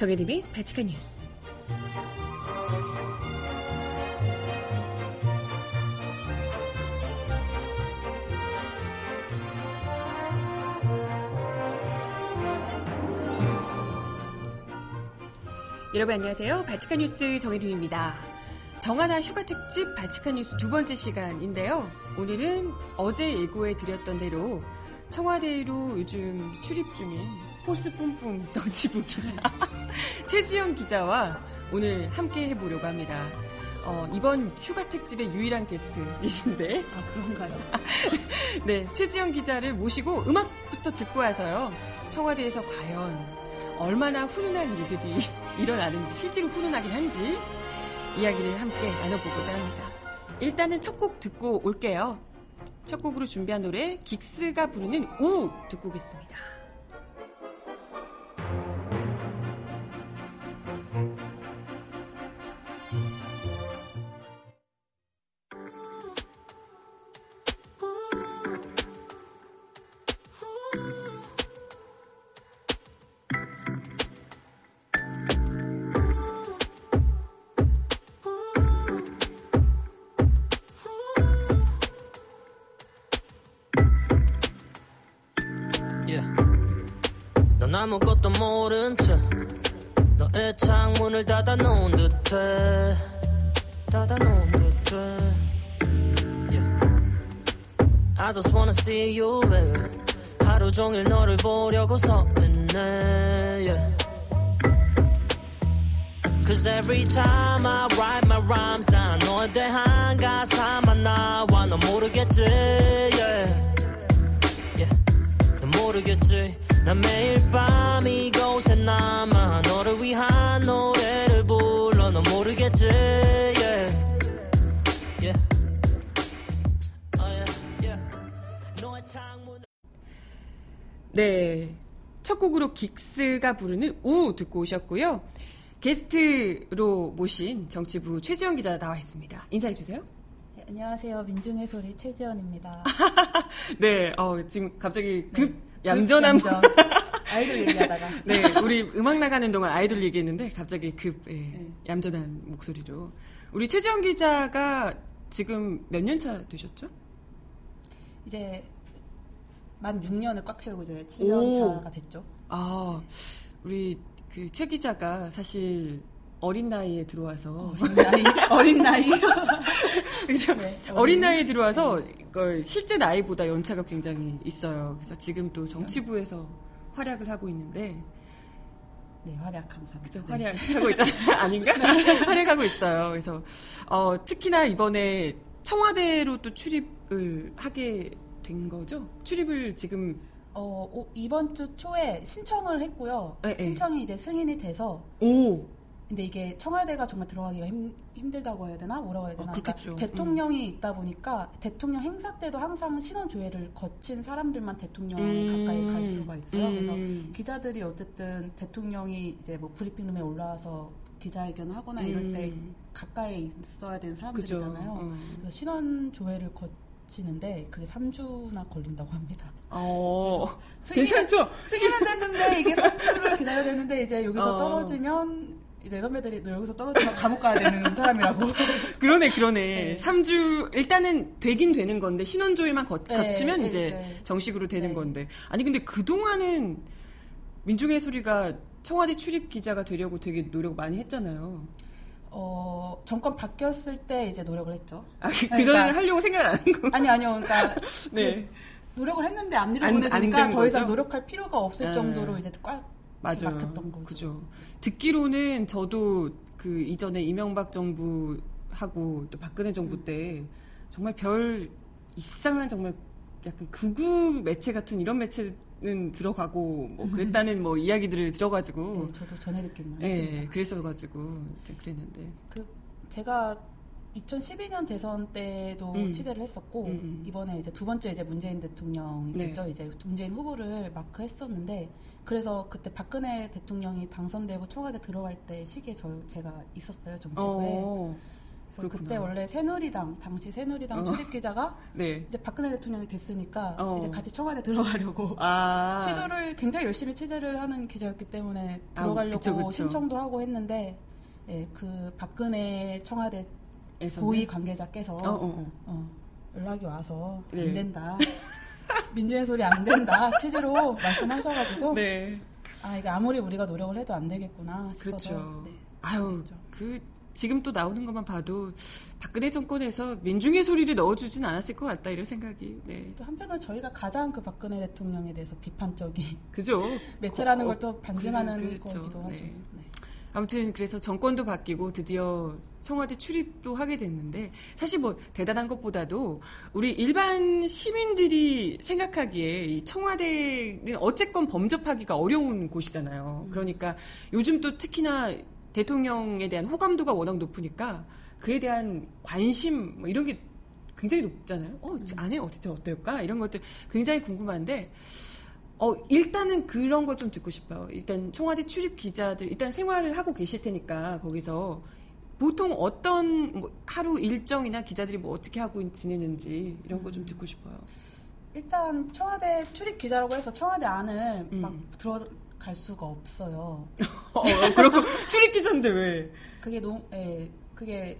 정혜림의 바치카 뉴스. 여러분 안녕하세요. 바치카 뉴스 정혜림입니다. 정하나 휴가 특집 바치카 뉴스 두 번째 시간인데요. 오늘은 어제 예고해 드렸던 대로 청와대로 요즘 출입 중인 포스 뿜뿜 정치부 기자 최지영 기자와 오늘 함께 해보려고 합니다. 어, 이번 휴가 특집의 유일한 게스트이신데. 아, 그런가요? 네, 최지영 기자를 모시고 음악부터 듣고 와서요. 청와대에서 과연 얼마나 훈훈한 일들이 일어나는지, 실제로 훈훈하긴 한지 이야기를 함께 나눠보고자 합니다. 일단은 첫 곡 듣고 올게요. 첫 곡으로 준비한 노래, 긱스가 부르는 우 듣고 오겠습니다. 아무것도 모른 채 너의 창문을 닫아놓은 듯해 닫아놓은 듯해 yeah. I just wanna see you baby 하루 종일 너를 보려고 서 있네 yeah. Cause every time I write my rhymes 난 너에 대한 가사만 나와 너 모르겠지 yeah. Yeah. 너 모르겠지 난 매일 밤 이곳에 남아 너를 위한 노래를 불러 너 모르겠지 yeah. Yeah. Oh, yeah. 네. 첫 곡으로 긱스가 부르는 우 듣고 오셨고요. 게스트로 모신 정치부 최지영 기자 나와 있습니다. 인사해 주세요. 네, 안녕하세요. 민중의 소리 최지연입니다. 네, 어, 지금 갑자기 급 얌전한 얌전. 아이돌 얘기하다가 네, 우리 음악 나가는 동안 아이돌 얘기했는데 갑자기 급 예, 네. 얌전한 목소리로 우리 최지영 기자가 지금 몇 년 차 되셨죠? 이제 만 6년을 꽉 채우고 이제 오. 7년 차가 됐죠. 아, 우리 그 최 기자가 사실 어린 나이에 들어와서 어린 나이, 어린 나이. 그죠? 네, 어린 나이에 들어와서 그 실제 나이보다 연차가 굉장히 있어요. 그래서 지금 또 정치부에서 활약을 하고 있는데 네, 활약 감사합니다. 그죠? 네. 활약하고 있잖아요. 아닌가? 활약하고 있어요. 그래서 어, 특히나 이번에 청와대로 또 출입을 하게 된 거죠? 출입을 지금 어, 오- 이번 주 초에 신청을 했고요. 네, 네. 신청이 이제 승인이 돼서 오 근데 이게 청와대가 정말 들어가기가 힘, 힘들다고 해야 되나? 뭐라고 해야 되나? 어, 그렇겠죠. 대통령이 있다 보니까 대통령 행사 때도 항상 신원 조회를 거친 사람들만 대통령 음. 가까이 갈 수가 있어요. 그래서 음. 기자들이 어쨌든 대통령이 이제 뭐 브리핑룸에 올라와서 기자회견을 하거나 이럴 때 음. 가까이 있어야 되는. 사람들이잖아요. 어. 그래서 신원 조회를 거 치는데 그게 3주나 걸린다고 합니다. 어. 승인은- 괜찮죠? 승인은 됐는데 이게 3주를 기다려야 되는데 이제 여기서 어. 떨어지면 이제 선배들이 너 여기서 떨어지면 감옥 가야 되는 사람이라고. 그러네, 그러네. 네. 3주, 일단은 되긴 되는 건데, 신원조회만 거, 네, 거치면 네, 이제 이제. 정식으로 되는 네. 건데. 아니, 근데 그동안은 민중의 소리가 청와대 출입 기자가 되려고 되게 노력 많이 했잖아요. 어, 정권 바뀌었을 때 이제 노력을 했죠. 아, 그, 그러니까- 그전에는 하려고 생각 안한 거. 아니 아니요. 그러니까 네. 노력을 했는데 안된더 이상 거죠? 노력할 필요가 없을 아. 정도로 이제 꽉 맞아요. 막혔던 거죠. 그죠. 듣기로는 저도 그 이전에 이명박 정부하고 또 박근혜 정부 음. 때 정말 별 이상한 정말 약간 극우 매체 같은 이런 매체는 들어가고 뭐 그랬다는 뭐 이야기들을 들어가지고 음. 네, 저도 전해 듣기만 예, 했습니다. 그랬어가지고 이제 그랬는데 그 제가 2012년 대선 때도 음. 취재를 했었고 음, 음. 이번에 이제 두 번째 이제 문재인 대통령이 네. 됐죠. 이제 문재인 후보를 마크했었는데 그래서 그때 박근혜 대통령이 당선되고 청와대 들어갈 때 시기에 저 제가 있었어요 정치부에. 어, 그래서 그렇구나. 그때 원래 새누리당 당시 새누리당 어. 출입 기자가 네. 이제 박근혜 대통령이 됐으니까 어. 이제 같이 청와대 들어가려고 아. 시도를 굉장히 열심히 취재를 하는 기자였기 때문에 아, 들어가려고 그쵸, 그쵸. 신청도 하고 했는데 예, 그 박근혜 청와대? 고위 관계자께서 어, 어, 어. 어, 연락이 와서 네. 안 된다. 민주의 소리 안 된다. 취지로 말씀하셔가지고 네. 아 이게 아무리 우리가 노력을 해도 안 되겠구나 싶어서 그렇죠. 네. 아유. 그 지금 또 나오는 것만 봐도 박근혜 정권에서 민중의 소리를 넣어주진 않았을 것 같다 이런 생각이. 네. 또 한편으로 저희가 가장 그 박근혜 대통령에 대해서 비판적인 그죠? 매체라는 어, 걸또 반증하는 그- 그렇죠. 거기도 하죠. 네. 네. 아무튼 그래서 정권도 바뀌고 드디어 청와대 출입도 하게 됐는데 사실 뭐 대단한 것보다도 우리 일반 시민들이 생각하기에 이 청와대는 어쨌건 범접하기가 어려운 곳이잖아요. 그러니까 요즘 또 특히나 대통령에 대한 호감도가 워낙 높으니까 그에 대한 관심 뭐 이런 게 굉장히 높잖아요. 어, 안에 어디지 어떨까? 이런 것들 굉장히 궁금한데 어, 일단은 그런 거 좀 듣고 싶어요. 일단 청와대 출입 기자들, 일단 생활을 하고 계실 테니까 거기서 보통 어떤 뭐 하루 일정이나 기자들이 뭐 어떻게 하고 지내는지 이런 거 좀 듣고 싶어요. 일단 청와대 출입 기자라고 해서 청와대 안을 음. 막 들어갈 수가 없어요. 어, 그렇고 출입 기자인데 왜? 그게 너무 예, 그게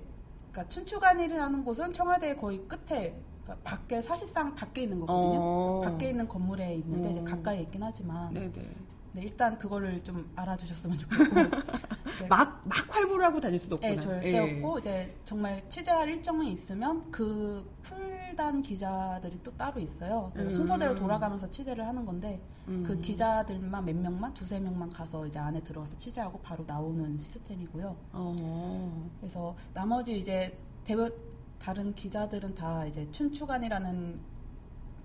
그러니까 춘추관이라는 곳은 청와대 거의 끝에 그러니까 밖에 사실상 밖에 있는 거거든요. 어. 밖에 있는 건물에 있는데 이제 음. 가까이 있긴 하지만 네네. 네, 일단 그거를 좀 알아주셨으면 좋겠고 이제 막, 막 활보를 하고 다닐 수도 없구나. 네, 절대 예. 없고 이제 정말 취재할 일정이 있으면 그 풀단 기자들이 또 따로 있어요. 음. 순서대로 돌아가면서 취재를 하는 건데 음. 그 기자들만 몇 명만 두세 명만 가서 이제 안에 들어가서 취재하고 바로 나오는 시스템이고요. 어. 그래서 나머지 이제 대부 다른 기자들은 다 이제 춘추관이라는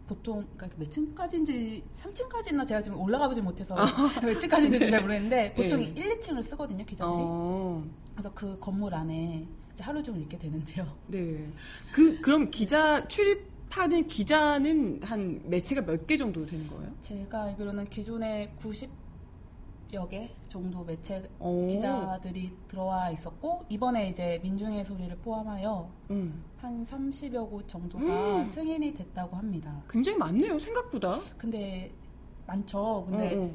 보통 그러니까 몇 층까지인지 3층까지나 제가 지금 올라가 보지 못해서 몇 층까지인지 잘 모르겠는데 보통 예. 1, 2층을 쓰거든요 기자들이. 어. 그래서 그 건물 안에 이제 하루 종일 있게 되는데요. 네. 그, 그럼 기자, 출입 하는 기자는 한 매체가 몇 개 정도 되는 거예요? 제가 알기로는 기존에 90 여 개 정도 매체 오. 기자들이 들어와 있었고 이번에 이제 민중의 소리를 포함하여 음. 한 30여 곳 정도가 음. 승인이 됐다고 합니다. 굉장히 많네요, 생각보다. 근데 많죠. 근데 어, 어.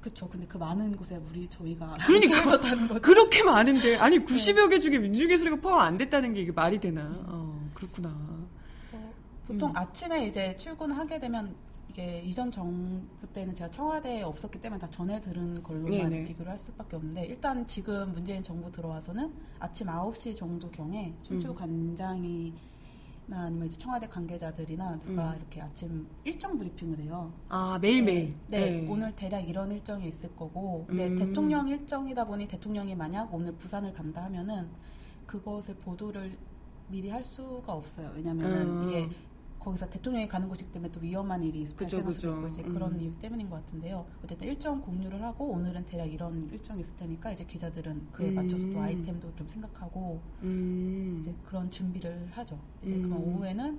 그쵸. 근데 그 많은 곳에 우리 저희가 그러니까. 있었다는 거죠. 그렇게 많은데 아니 90여 개 중에 민중의 소리가 포함 안 됐다는 게 이게 말이 되나? 어, 그렇구나. 그래서 보통 음. 아침에 이제 출근하게 되면 이게 이전 정부 때는 제가 청와대에 없었기 때문에 다 전해 들은 걸로만 네네. 비교를 할 수밖에 없는데 일단 지금 문재인 정부 들어와서는 아침 9시 정도 경에 춘추 음. 관장이 나 아니면 이제 청와대 관계자들이나 누가 음. 이렇게 아침 일정 브리핑을 해요. 아 매일매일. 네, 오늘 대략 이런 일정이 있을 거고, 근데 음. 대통령 일정이다 보니 대통령이 만약 오늘 부산을 간다 하면은 그것을 보도를 미리 할 수가 없어요. 왜냐면은 음. 이게 거기서 대통령이 가는 곳이기 때문에 또 위험한 일이 그죠, 발생할 수도. 있고 이제 음. 그런 이유 때문인 것 같은데요. 어쨌든 일정 공유를 하고 오늘은 대략 이런 일정이 있을 테니까 이제 기자들은 그에 음. 맞춰서 또 아이템도 좀 생각하고 음. 이제 그런 준비를 하죠. 이제 음. 그럼 오후에는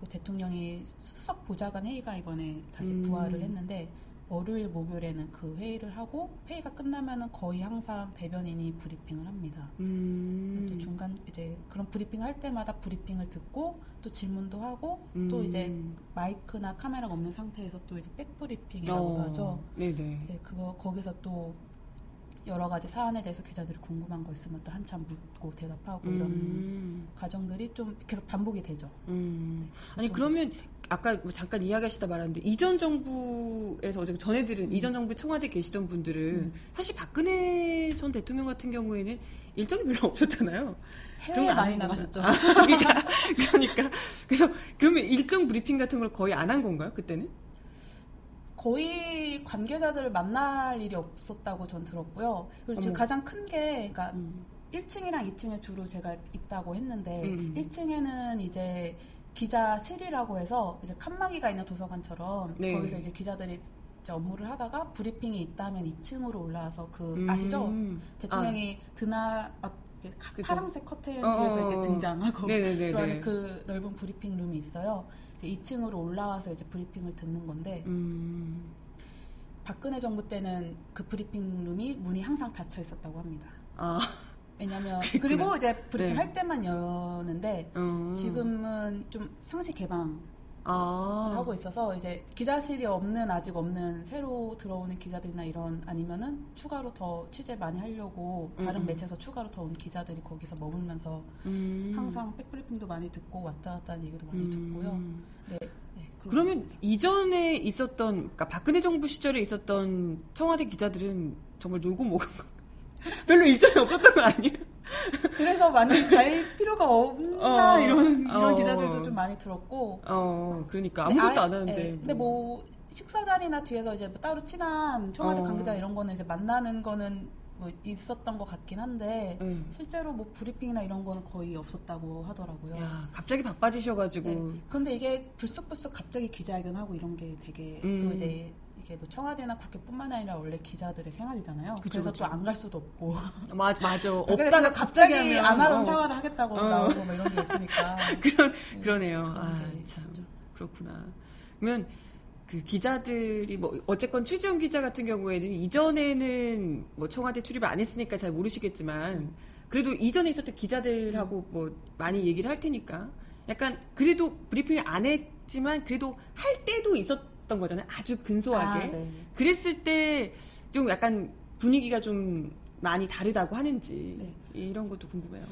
뭐 대통령이 수석 보좌관 회의가 이번에 다시 음. 부활을 했는데 월요일 목요일에는 그 회의를 하고 회의가 끝나면은 거의 항상 대변인이 브리핑을 합니다. 음. 또 중간 이제 그런 브리핑 할 때마다 브리핑을 듣고 또 질문도 하고 또 음. 이제 마이크나 카메라가 없는 상태에서 또 이제 백 브리핑이라고 어, 하죠. 네네. 네, 그거 거기서 또 여러 가지 사안에 대해서 기자들이 궁금한 거 있으면 또 한참 묻고 대답하고 이런 음. 과정들이 좀 계속 반복이 되죠. 음. 아니 보통 그러면 아까 뭐 잠깐 이야기하시다 말았는데 이전 정부에서 어제 전해 들은 이전 정부 청와대 계시던 분들은 음. 사실 박근혜 전 대통령 같은 경우에는 일정이 별로 없었잖아요. 거안 많이 한 나가셨죠. 아, 그러니까, 그러니까 그래서 그러면 일정 브리핑 같은 걸 거의 안 한 건가요 그때는? 거의 관계자들을 만날 일이 없었다고 전 들었고요. 그리고 지금 어머. 가장 큰 게 그러니까 음. 1층이랑 2층에 주로 제가 있다고 했는데 음. 1층에는 이제 기자실이라고 해서 이제 칸막이가 있는 도서관처럼 네. 거기서 이제 기자들이 이제 업무를 하다가 브리핑이 있다면 2층으로 올라와서 그 음. 아시죠? 대통령이 드나 아, 카- 그죠. 파란색 커튼 어, 뒤에서 어, 어. 이렇게 등장하고 네네네. 그 안에 그 넓은 브리핑 룸이 있어요. 이제 2층으로 올라와서 이제 브리핑을 듣는 건데 음. 박근혜 정부 때는 그 브리핑 룸이 문이 항상 닫혀 있었다고 합니다. 아 왜냐면 그리고 이제 브리핑 네. 할 때만 여는데 어. 지금은 좀 상시 개방 아. 하고 있어서 이제 기자실이 없는 아직 없는 새로 들어오는 기자들이나 이런 아니면은 추가로 더 취재 많이 하려고 다른 음. 매체에서 추가로 더 온 기자들이 거기서 머물면서 음. 항상 백브리핑도 많이 듣고 왔다 갔다 하는 얘기도 많이 음. 듣고요. 네. 네, 그러면 이전에 있었던 그러니까 박근혜 정부 시절에 있었던 청와대 기자들은 정말 놀고 먹은 거 별로 일정이 없었던 거 아니에요? 그래서 많이 갈 필요가 없나 어. 이런 이런 어. 기자들도 좀 많이 들었고 어, 그러니까 아무것도 아예- 안 하는데. 예, 근데 뭐 식사 자리나 뒤에서 이제 뭐 따로 친한 청와대 어. 관계자 이런 거는 이제 만나는 거는 뭐 있었던 것 같긴 한데 음. 실제로 뭐 브리핑이나 이런 거는 거의 없었다고 하더라고요. 야, 갑자기 바빠지셔가지고. 네. 그런데 이게 불쑥불쑥 갑자기 기자회견하고 이런 게 되게 음. 또 이제 이게 뭐 청와대나 국회뿐만 아니라 원래 기자들의 생활이잖아요. 그쵸, 그래서. 또 안 갈 수도 없고. 맞아, 맞아. 없다가 갑자기 하면, 안 하던 어. 생활을 하겠다고 어. 나오고 뭐 이런 게 있으니까. 그런, 네. 그러네요. 아, 게 참. 그렇구나. 그러면 그 기자들이 뭐 어쨌건 최지영 기자 같은 경우에는 이전에는 뭐 청와대 출입을 안 했으니까 잘 모르시겠지만 그래도 이전에 있었던 기자들하고 뭐 많이 얘기를 할 테니까 약간 그래도 브리핑을 안 했지만 그래도 할 때도 있었 던 거잖아요. 아주 근소하게. 아, 네. 그랬을 때 좀 약간 분위기가 좀 많이 다르다고 하는지 네. 이런 것도 궁금해요.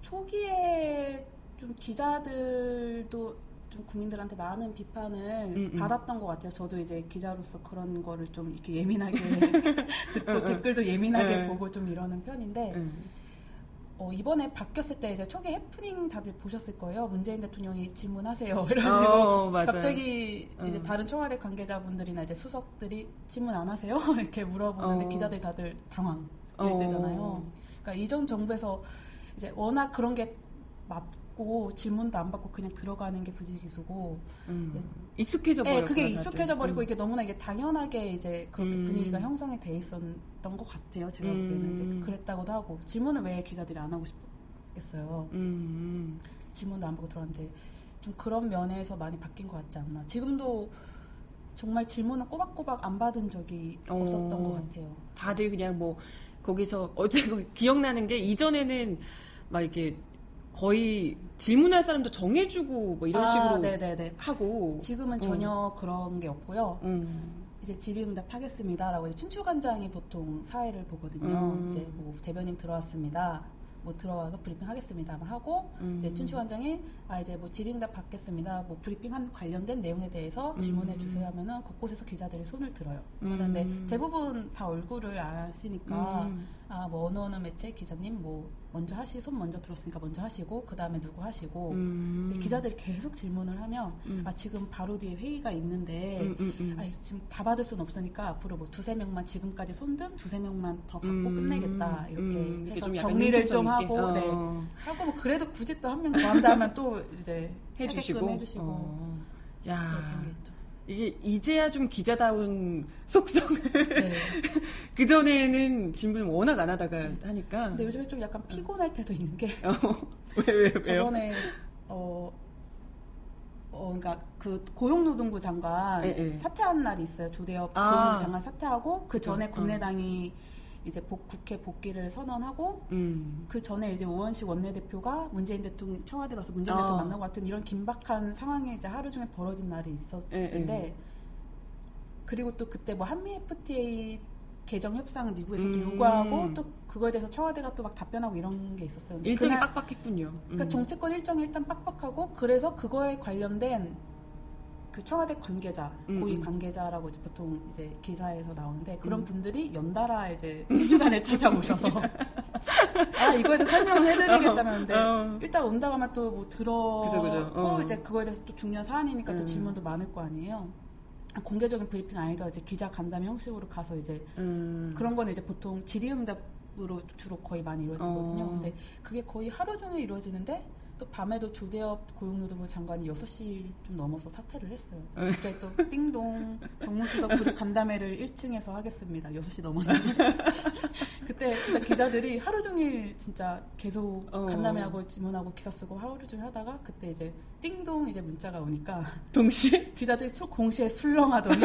초기에 좀 기자들도 좀 국민들한테 많은 비판을 음, 음. 받았던 것 같아요. 저도 이제 기자로서 그런 거를 좀 이렇게 예민하게 듣고 댓글도 예민하게 네. 보고 좀 이러는 편인데 음. 어, 이번에 바뀌었을 때 이제 초기 해프닝 다들 보셨을 거예요. 문재인 대통령이 질문하세요. 어, 맞아요. 갑자기 이제 음. 다른 청와대 관계자분들이나 이제 수석들이 질문 안 하세요? 이렇게 물어보는데 어. 기자들 다들 당황 어. 되잖아요. 그러니까 이전 정부에서 이제 워낙 그런 게 맞 고 질문도 안 받고 그냥 들어가는 게 부지기수고 음. 익숙해져 예, 버려. 그게 익숙해져 버리고 이게 너무나 이게 당연하게 이제 그렇게 음. 분위기가 형성이 돼 있었던 것 같아요. 제가 보기에는 음. 이제 그랬다고도 하고 질문을 왜 기자들이 안 하고 싶겠어요. 음. 질문도 안 보고 들어왔는데 좀 그런 면에서 많이 바뀐 것 같지 않나. 지금도 정말 질문을 꼬박꼬박 안 받은 적이 어. 없었던 것 같아요. 다들 그냥 뭐 거기서 어쨌든 기억나는 게 이전에는 막 이렇게 거의 질문할 사람도 정해주고 뭐 이런 아, 식으로 네네네. 하고 지금은 어. 전혀 그런 게 없고요. 음. 이제 질의응답 하겠습니다라고 이제 춘추관장이 보통 사회를 보거든요. 음. 이제 뭐 대변인 들어왔습니다. 뭐 들어와서 브리핑 하겠습니다만 하고 음. 네, 춘추관장이 아 이제 뭐 질의응답 받겠습니다. 뭐 브리핑한 관련된 내용에 대해서 질문해 음. 주세요 하면은 곳곳에서 기자들이 손을 들어요. 음. 그런데 대부분 다 얼굴을 아시니까 음. 아뭐 어느 매체 기자님 뭐 먼저 하시 손 먼저 들었으니까 먼저 하시고 그 다음에 누구 하시고 음. 근데 기자들이 계속 질문을 하면 음. 아 지금 바로 뒤에 회의가 있는데 음. 아 지금 다 받을 수는 없으니까 앞으로 뭐 두세 명만 지금까지 손든 두세 명만 더 받고 음. 끝내겠다 이렇게 해서 좀 정리를 좀. 하고 네. 어. 하고 뭐 그래도 굳이 또 한명더 한다면 또 이제 해주시고, 해주시고 어. 네, 야 있죠. 이게 이제야 좀 기자다운 속성을 네. 그 전에는 질문을 워낙 안 하다가 하니까 근데 요즘에 좀 약간 피곤할 때도 있는 게 어. 왜, 왜, 왜요? 저번에 어, 어, 그러니까 그 고용노동부 장관 예, 예. 사퇴한 날이 있어요. 조대엽 아. 고용노동부 장관 사퇴하고 그 전에 어. 국내당이 이제 복, 국회 복귀를 선언하고 음. 그 전에 이제 우원식 원내대표가 문재인 대통령 청와대 와서 문재인 아. 대통령 만나고 같은 이런 긴박한 상황이 이제 하루 종일 벌어진 날이 있었는데 예, 예. 그리고 또 그때 뭐 한미 FTA 개정 협상을 미국에서도 음. 요구하고 또 그거에 대해서 청와대가 또 막 답변하고 이런 게 있었어요. 일정이 그날- 빡빡했군요. 그러니까 음. 정치권 일정이 일단 빡빡하고 그래서 그거에 관련된 그 청와대 관계자, 음, 고위 음. 관계자라고 이제 보통 이제 기사에서 나오는데 그런 음. 분들이 연달아 이제 춘추관을 찾아오셔서 아 이거에 대해서 설명을 해드리겠다는데 어. 일단 온다고 하면 또뭐 그죠, 그죠. 어. 이제 그거에 대해서 또 중요한 사안이니까 또 음. 질문도 많을 거 아니에요. 공개적인 브리핑 아니더라도 이제 기자 간담회 형식으로 가서 이제 음. 그런 거는 이제 보통 질의응답으로 주로 거의 많이 이루어지거든요. 어. 근데 그게 거의 하루 종일 이루어지는데 또 밤에도 조대엽 고용노동부 장관이 6시 좀 넘어서 사퇴를 했어요. 네. 그때 또 띵동 정무수석 그룹 간담회를 1층에서 하겠습니다. 6시 넘었는데. 그때 진짜 기자들이 하루 종일 진짜 계속 어. 간담회하고 질문하고 기사 쓰고 하루 종일 하다가 그때 이제 띵동 이제 문자가 오니까 동시에 기자들이 술, 공시에 술렁하더니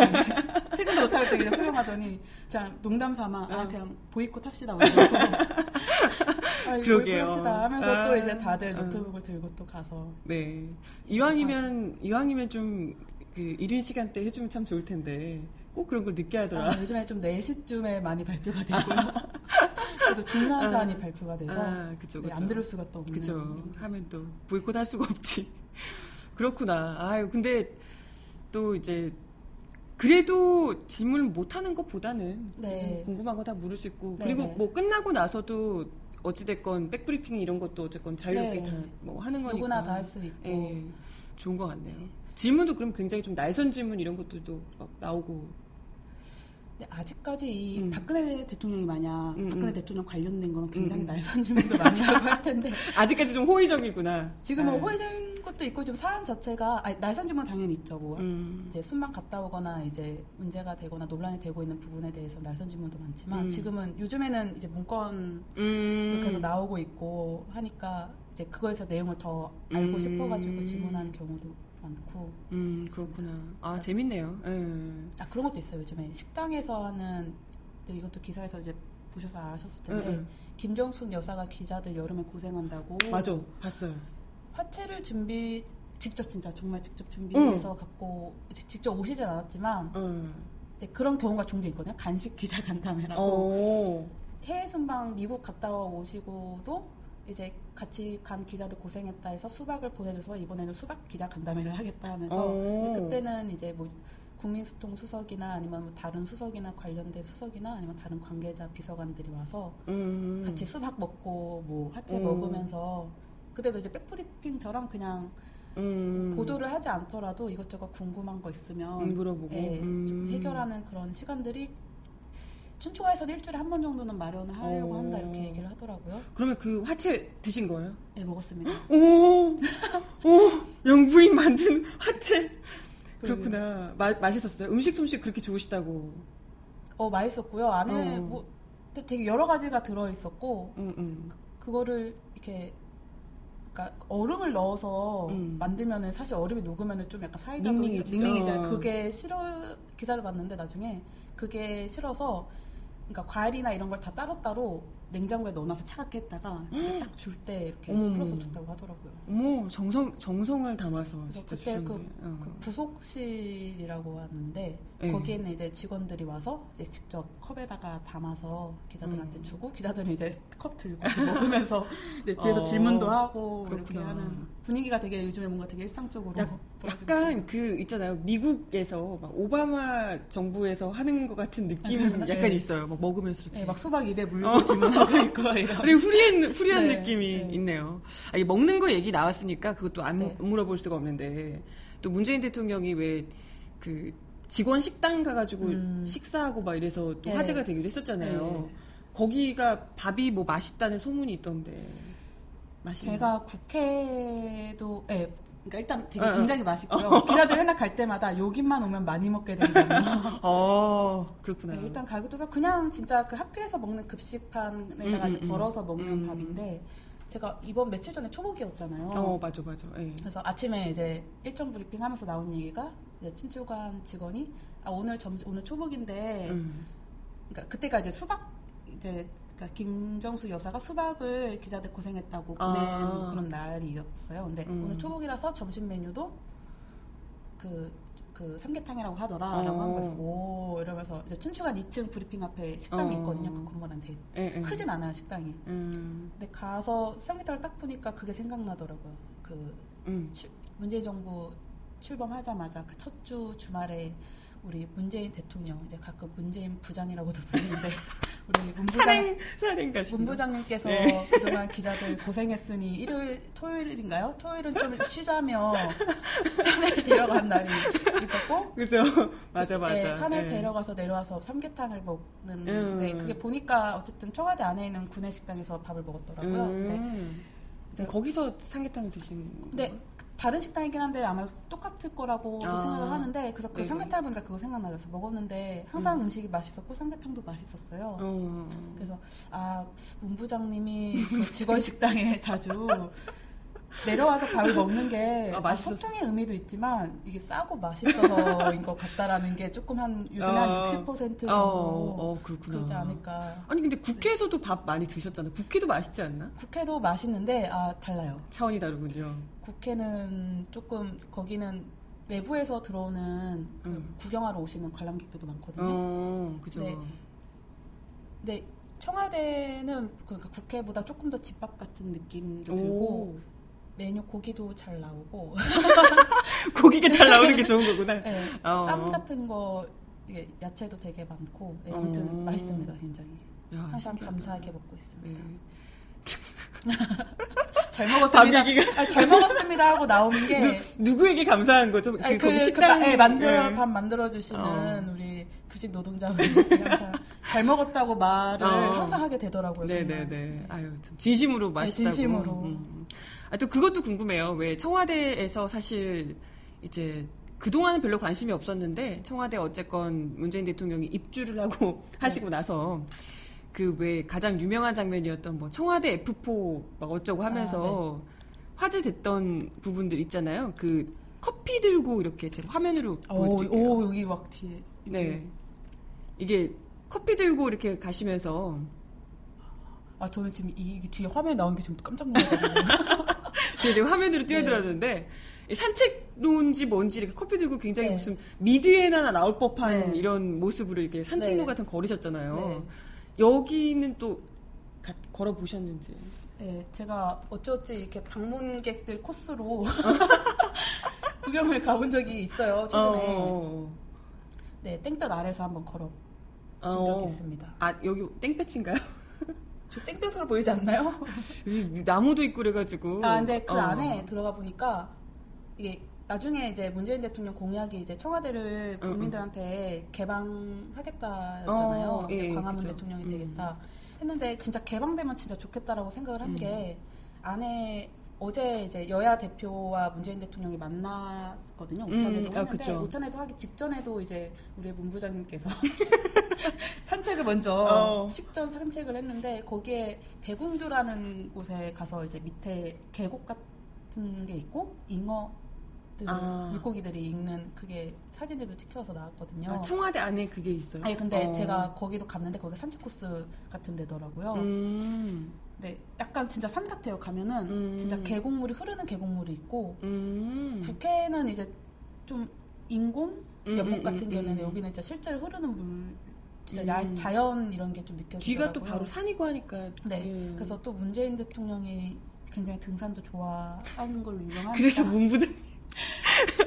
퇴근도 못할 때 그냥 술렁하더니 그냥 농담 삼아 아 어. 그냥 보이콧 합시다 아, 이거 그러게요. 하면서 아. 또 이제 다들 어. 노트북을 들고 또 가서 네 이왕이면 이왕이면 좀그 이른 시간대 해주면 참 좋을 텐데 꼭 그런 걸 늦게 하더라. 아, 요즘에 좀 4시쯤에 많이 발표가 되고요 그래도 중요한 사안이 발표가 돼서 아, 그죠, 네, 그죠. 안 들을 수가 또 없는 그죠. 하면 또 보이콧 할 수가 없지. 그렇구나. 아유, 근데 또 이제 그래도 질문을 못 하는 것보다는 네. 궁금한 거 다 물을 수 있고 네, 그리고 네. 뭐 끝나고 나서도 어찌됐건 백브리핑 이런 것도 어쨌건 자유롭게 네. 다뭐 하는 거니까 누구나 다 할 수 있고 예, 좋은 것 같네요. 질문도 그럼 굉장히 좀 날선 질문 이런 것들도 막 나오고 근데 아직까지 이 음. 박근혜 대통령이 만약 음, 박근혜 음. 대통령 관련된 거는 굉장히 음, 음. 날선 질문도 많이 하고 할 텐데 아직까지 좀 호의적이구나. 지금은 아. 호의적인 것도 있고 지금 사안 자체가 아니, 날선 질문 당연히 있죠. 뭐 음. 이제 순방 갔다 오거나 이제 문제가 되거나 논란이 되고 있는 부분에 대해서 날선 질문도 많지만 음. 지금은 요즘에는 이제 문건도 음. 계속 나오고 있고 하니까 이제 그거에서 내용을 더 알고 음. 싶어가지고 질문하는 경우도 많고 음, 그렇구나. 아, 재밌네요. 예. 아 그런 것도 있어요. 요즘에 식당에서 하는 또 이것도 기사에서 이제 보셔서 아셨을 텐데 응, 응. 김정숙 여사가 기자들 여름에 고생한다고 맞아. 봤어요. 화채를 준비 직접 진짜 정말 직접 준비해서 갖고 이제 직접 오시진 않았지만 응. 이제 그런 경우가 종종 있거든요. 간식 기자 간담회라고 어. 해외 순방 미국 갔다 오시고도 이제 같이 간 기자들 고생했다 해서 수박을 보내줘서 이번에는 수박 기자 간담회를 하겠다 하면서 오. 이제 그때는 이제 뭐 국민소통 수석이나 아니면 뭐 다른 수석이나 관련된 수석이나 아니면 다른 관계자 비서관들이 와서 음. 같이 수박 먹고 뭐 화채 음. 먹으면서 그때도 이제 백브리핑처럼 그냥 음. 보도를 하지 않더라도 이것저것 궁금한 거 있으면 음, 물어보고. 예, 음. 좀 해결하는 그런 시간들이 춘추가에서는 일주일에 한 번 정도는 마련을 하려고 어. 한다 이렇게 얘기를 하더라고요. 그러면 그 화채 드신 거예요? 네 먹었습니다. 오, 오, 영부인 만든 화채. 그- 그렇구나. 마, 맛있었어요. 음식 솜씨 그렇게 좋으시다고. 어 맛있었고요. 안에 어. 뭐 되게 여러 가지가 들어 있었고 응, 응. 그거를 이렇게 그러니까 얼음을 넣어서 음. 만들면은 사실 얼음이 녹으면은 좀 약간 사이다도. 닝닝해져요. 그게 싫어 기사를 봤는데 나중에 그게 싫어서 그러니까 과일이나 이런 걸 다 따로따로 냉장고에 넣어놔서 차갑게 했다가 딱 줄 때 이렇게 어머. 풀어서 줬다고 하더라고요. 어머, 정성, 정성을 담아서 진짜 그때 그. 어. 그 부속실이라고 하는데 네. 거기에는 이제 직원들이 와서 이제 직접 컵에다가 담아서 기자들한테 음. 주고 기자들은 이제 컵 들고 먹으면서 이제 뒤에서 어, 질문도 하고 이렇게 그렇구나. 하는 분위기가 되게 요즘에 뭔가 되게 일상적으로 약- 약간. 그 있잖아요. 미국에서 막 오바마 정부에서 하는 것 같은 느낌 네. 약간 있어요. 막 먹으면서 이렇게. 네, 막 수박 입에 물고 어. 질문하고 있고 그리고 후리한, 후리한 네, 느낌이 네. 있네요. 아니, 먹는 거 얘기 나왔으니까 그것도 안 네. 물어볼 수가 없는데 또 문재인 대통령이 왜 그 직원 식당 가가지고 음. 식사하고 막 이래서 또 네. 화제가 되기도 했었잖아요. 네. 거기가 밥이 뭐 맛있다는 소문이 있던데. 맛있나요? 제가 국회도 예 그러니까 일단 되게. 굉장히 맛있고요. 기자들 맨날 갈 때마다 여기만 오면 많이 먹게 된다고. 어, 그렇구나. 네, 일단 가격도 그냥 진짜 그 학교에서 먹는 급식판에다가 음, 이제 음, 덜어서 먹는 음. 밥인데 제가 이번 며칠 전에 초복이었잖아요. 어, 맞아, 맞아. 예. 그래서 아침에 이제 일정 브리핑 하면서 나온 얘기가 이제 친추관 직원이 아, 오늘 점 오늘 초복인데 음. 그러니까 그때가 이제 수박 이제 그러니까 김정수 여사가 수박을 기자들 고생했다고 보낸 아. 그런 날이었어요. 근데 음. 오늘 초복이라서 점심 메뉴도 그, 그 삼계탕이라고 하더라라고 어. 한 거에서 오 이러면서 이제 춘추관 2층 브리핑 앞에 식당이 어. 있거든요. 그 건물 안에 예, 예. 크진 않아요 식당이. 음, 근데 가서 삼계탕을 딱 보니까 그게 생각나더라고요. 그 음. 출- 문재인 정부 출범하자마자 그 첫 주 주말에 우리 문재인 대통령 이제 가끔 문재인 부장이라고도 불리는데 우리 문부장 산행. 문부장님께서 네. 그동안 기자들 고생했으니 일요일 토요일인가요? 토요일은 좀 쉬자며 산에 데려간 날이 있었고 그죠? 맞아, 맞아. 네, 산에 예. 데려가서 내려와서 삼계탕을 먹는 음. 네, 그게 보니까 어쨌든 청와대 안에 있는 구내식당에서 밥을 먹었더라고요. 네. 음. 그럼 거기서 삼계탕을 드신 거예요? 네. 다른 식당이긴 한데 아마 똑같을 거라고 아. 생각을 하는데 그래서 그 네네. 삼계탕 보니까 그거 생각나서 먹었는데 항상 음. 식이 맛있었고 삼계탕도 맛있었어요. 어. 그래서 아 문부장님이 그 직원 식당에 자주 내려와서 밥을 먹는 게 아. 소통의 의미도 있지만 이게 싸고 맛있어서인 것 같다라는 게 조금 한 요즘에 어. 한60% 정도 어, 어, 그렇구나. 그러지 않을까. 아니 근데 국회에서도 밥 많이 드셨잖아요. 국회도 맛있지 않나? 국회도 맛있는데 아 달라요. 차원이 다르군요. 국회는 조금 거기는 외부에서 들어오는 그 음. 구경하러 오시는 관람객들도 많거든요. 어, 그죠. 네. 근데 청와대는 그러니까 국회보다 조금 더 집밥 같은 느낌도 들고 오. 메뉴 고기도 잘 나오고 고기가 잘 나오는 게 좋은 거구나. 네, 어. 쌈 같은 거 야채도 되게 많고 네, 아무튼 어. 맛있습니다 굉장히 야, 항상 신기하다. 감사하게 먹고 있습니다. 네. 잘 먹었습니다. 밥 아, 잘 먹었습니다 하고 나오는 게 누, 누구에게 감사한 거죠? 그, 아니, 그, 식당 그, 예, 만들어, 네. 밥 만들어 주시는 어. 우리 규직 노동자분들이 항상 잘 먹었다고 말을 어. 항상 하게 되더라고요. 네네네. 아유, 참 진심으로 맛있다고. 진심으로. 음. 아, 또 그것도 궁금해요. 왜 청와대에서 사실 이제 그동안은 별로 관심이 없었는데 청와대 어쨌건 문재인 대통령이 입주를 하고 네. 하시고 나서 그 왜 가장 유명한 장면이었던 뭐 청와대 F4 막 어쩌고 하면서 아, 화제됐던 부분들 있잖아요. 그 커피 들고 이렇게 제가 화면으로 오, 보여드릴게요. 오, 여기 막 뒤에. 네. 이게 커피 들고 이렇게 가시면서 아, 저는 지금 이, 이 뒤에 화면에 나온 게 지금 깜짝 놀랐거든요. 제가 지금 화면으로 네. 뛰어들었는데 이 산책로인지 뭔지 이렇게 커피 들고 굉장히 네. 무슨 미드에나 나올 법한 네. 이런 모습으로 이렇게 산책로 네. 같은 거 걸으셨잖아요. 네. 여기는 또 가- 걸어 보셨는지. 네, 제가 어찌어찌 이렇게 방문객들 코스로 구경을 가본 적이 있어요, 최근에. 어. 네, 땡볕 아래서 한번 걸어본 어. 적이 있습니다. 아 여기 땡볕인가요? 저 땡볕으로 보이지 않나요? 나무도 있고 그래가지고. 아, 근데 그 어. 안에 들어가 보니까 이게 나중에 이제 문재인 대통령 공약이 이제 청와대를 응, 국민들한테 개방하겠다였잖아요. 어, 예, 광화문 그죠. 대통령이 음. 되겠다. 했는데 진짜 개방되면 진짜 좋겠다라고 생각을 한 음. 게 안에 어제 이제 여야 대표와 문재인 대통령이 만났거든요. 음, 오찬회도 아, 했는데 그쵸. 오찬회도 하기 직전에도 이제 우리 문부장님께서 산책을 먼저 어. 식전 산책을 했는데 거기에 백운교라는 곳에 가서 이제 밑에 계곡 같은 게 있고 잉어들 아. 물고기들이 읽는 그게 사진들도 찍혀서 나왔거든요. 아, 청와대 안에 그게 있어요. 아니 근데 어. 제가 거기도 갔는데 거기 산책 코스 같은 데더라고요. 음. 네, 약간 진짜 산 같아요. 가면은 음. 진짜 계곡물이 흐르는 계곡물이 있고 음. 국회는 이제 좀 인공 음, 연못 음, 같은 음, 경우는 음. 여기는 진짜 실제로 흐르는 물 진짜 음. 야- 자연 이런 게 좀 느껴지더라고요. 뒤가 또 바로 산이고 하니까. 네. 예. 그래서 또 문재인 대통령이 굉장히 등산도 좋아하는 걸로 유명하니까. 그래서 문부장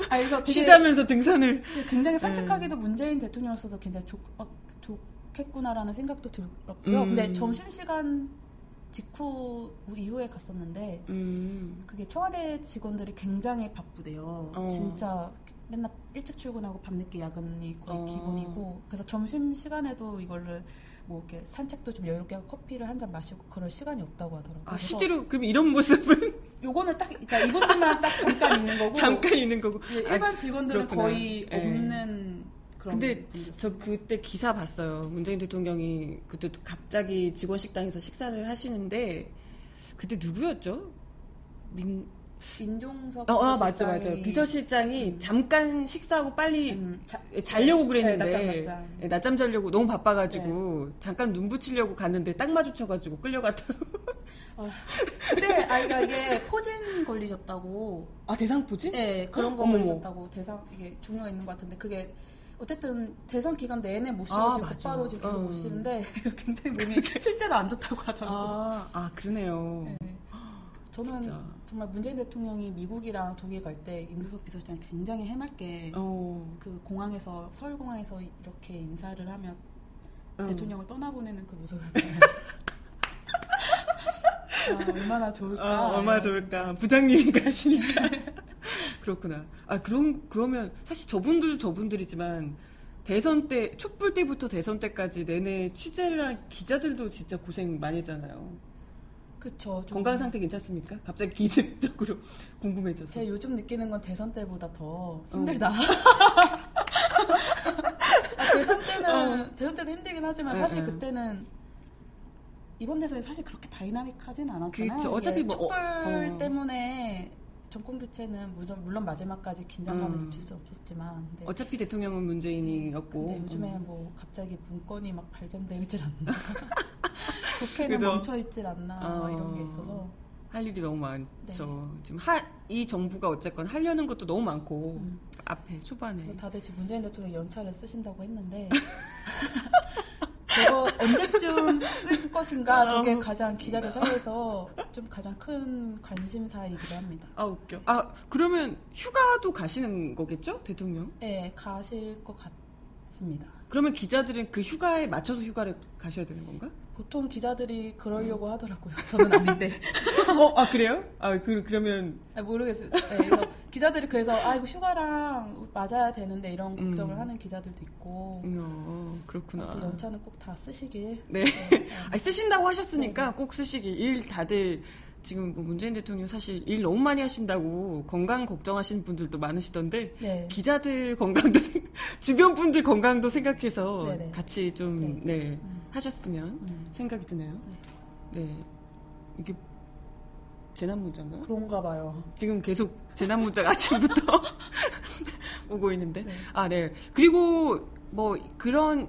아, 그래서 쉬자면서 등산을. 굉장히 산책하기도 문재인 대통령으로서도 굉장히 좋, 어, 좋겠구나라는 생각도 들었고요. 음. 근데 점심시간 직후 이후에 갔었는데 음. 그게 청와대 직원들이 굉장히 바쁘대요. 어. 진짜 맨날 일찍 출근하고 밤늦게 야근이 거의 어. 기본이고 그래서 점심 시간에도 이거를 뭐 이렇게 산책도 좀 여유롭게 하고 커피를 한 잔 마시고 그럴 시간이 없다고 하더라고요. 아, 실제로 그럼 이런 모습은 요거는 딱 자, 이분들만 딱 잠깐 있는 거고 잠깐 있는 거고. 예, 아, 일반 직원들은 그렇구나. 거의 예. 없는 근데. 저 그때 기사 봤어요. 문재인 대통령이 그때 또 갑자기 직원 식당에서 식사를 하시는데 그때 누구였죠? 민 민종석 어, 아, 맞죠, 비서실장이 맞죠. 비서실장이 음. 잠깐 식사하고 빨리 음, 자, 자려고 네, 그랬는데 낮잠, 낮잠. 예, 낮잠 자려고 너무 바빠가지고 잠깐 눈 붙이려고 갔는데 딱 마주쳐가지고 끌려갔다고. 근데 아이가 이게 포진 걸리셨다고 아 대상 포진? 네, 그런 거 어머머. 걸리셨다고 대상 이게 종류가 있는 것 같은데 그게 어쨌든 대선 기간 내내 못 쉬고 아, 지금 맞아. 곧바로 지금 계속 어. 못 쉬는데 굉장히 몸이 실제로 안 좋다고 하더라고요. 아, 아 그러네요. 네. 저는 진짜. 정말 문재인 대통령이 미국이랑 독일 갈 때 임무석 비서실장이 굉장히 해맑게 어, 그 공항에서 서울 공항에서 이렇게 인사를 하면 음. 대통령을 떠나보내는 그 모습을 아, 얼마나 좋을까. 아, 얼마나 좋을까. 부장님이 가시니까. 그렇구나. 아, 그런, 그러면, 사실 저분들도 저분들이지만, 대선 때, 촛불 때부터 대선 때까지 내내 취재를 한 기자들도 진짜 고생 많이 했잖아요. 그쵸. 좀 건강 상태 괜찮습니까? 갑자기 기습적으로 궁금해져서. 제가 요즘 느끼는 건 대선 때보다 더 힘들다. 어. 아, 대선 때는 대선 때도 힘들긴 하지만 응, 사실 응. 그때는 이번 대선이 사실 그렇게 다이나믹하진 않았잖아요. 그쵸. 어차피 뭐, 촛불 어, 어. 때문에 정권 교체는 물론, 물론 마지막까지 긴장감을 음. 느낄 수 없었지만 어차피 대통령은 문재인이었고. 근데 요즘에 음. 뭐 갑자기 문건이 막 발견되질 않나 국회는 그죠. 멈춰 있질 않나 막 어. 이런 게 있어서 할 일이 너무 많죠. 네. 지금 하, 이 정부가 어쨌건 하려는 것도 너무 많고 음. 앞에 초반에 다들 지금 문재인 대통령 연차를 쓰신다고 했는데 저거 언제쯤 쓸 것인가 저게 가장 기자들 사이에서 좀 가장 큰 관심사이기도 합니다. 아 웃겨. 아 그러면 휴가도 가시는 거겠죠, 대통령? 네, 가실 것 같습니다. 그러면 기자들은 그 휴가에 맞춰서 휴가를 가셔야 되는 건가? 보통 기자들이 그러려고 음. 하더라고요. 저는 아닌데. 어, 아 그래요? 아 그, 그러면 아, 모르겠어요. 네, 그래서 기자들이 그래서 아 이거 휴가랑 맞아야 되는데 이런 걱정을 음. 하는 기자들도 있고 음, 어, 그렇구나. 연차는 꼭 다 쓰시길. 네. 네. 아, 쓰신다고 하셨으니까 네. 꼭 쓰시기. 일 다들 지금 뭐 문재인 대통령 사실 일 너무 많이 하신다고 건강 걱정하시는 분들도 많으시던데 네. 기자들 건강도 생- 주변 분들 건강도 생각해서 네네. 같이 좀 네, 음. 하셨으면 음. 생각이 드네요. 네. 이게 재난 문자인가? 그런가 봐요. 지금 계속 재난 문자가 아침부터 오고 있는데. 네. 아, 네. 그리고 뭐 그런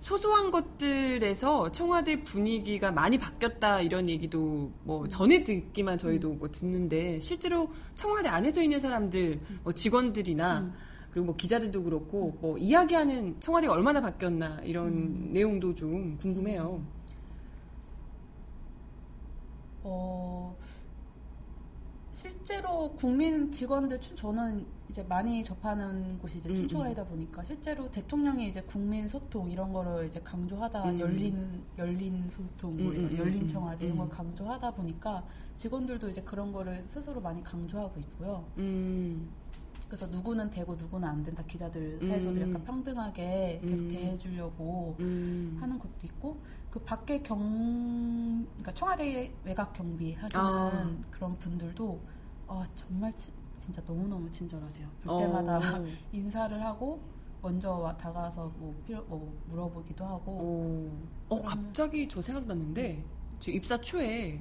소소한 것들에서 청와대 분위기가 많이 바뀌었다 이런 얘기도 뭐 전에 듣기만 저희도 뭐 듣는데 실제로 청와대 안에서 있는 사람들 뭐 직원들이나 음. 그리고 뭐 기자들도 그렇고 뭐 이야기하는 청와대가 얼마나 바뀌었나 이런 음. 내용도 좀 궁금해요. 어, 실제로 국민 직원들 춘- 저는 이제 많이 접하는 곳이 이제 음, 춘추관이다 보니까 실제로 대통령이 이제 국민 소통 이런 거를 이제 강조하다 음. 열린 열린 소통 뭐 음, 이런 음, 열린 음, 청와대 이런 걸 음. 강조하다 보니까 직원들도 이제 그런 거를 스스로 많이 강조하고 있고요. 음. 그래서 누구는 되고 누구는 안 된다 기자들 사이에서도 음. 약간 평등하게 계속 음. 대해주려고 음. 하는 것도 있고 그 밖에 경 그러니까 청와대 외곽 경비 하시는 아. 그런 분들도 아 정말 치- 진짜 너무 너무 친절하세요. 볼 때마다 어. 인사를 하고 먼저 와- 다가와서 뭐 필요 뭐 물어보기도 하고 어, 어, 갑자기 저 생각났는데 저 입사 초에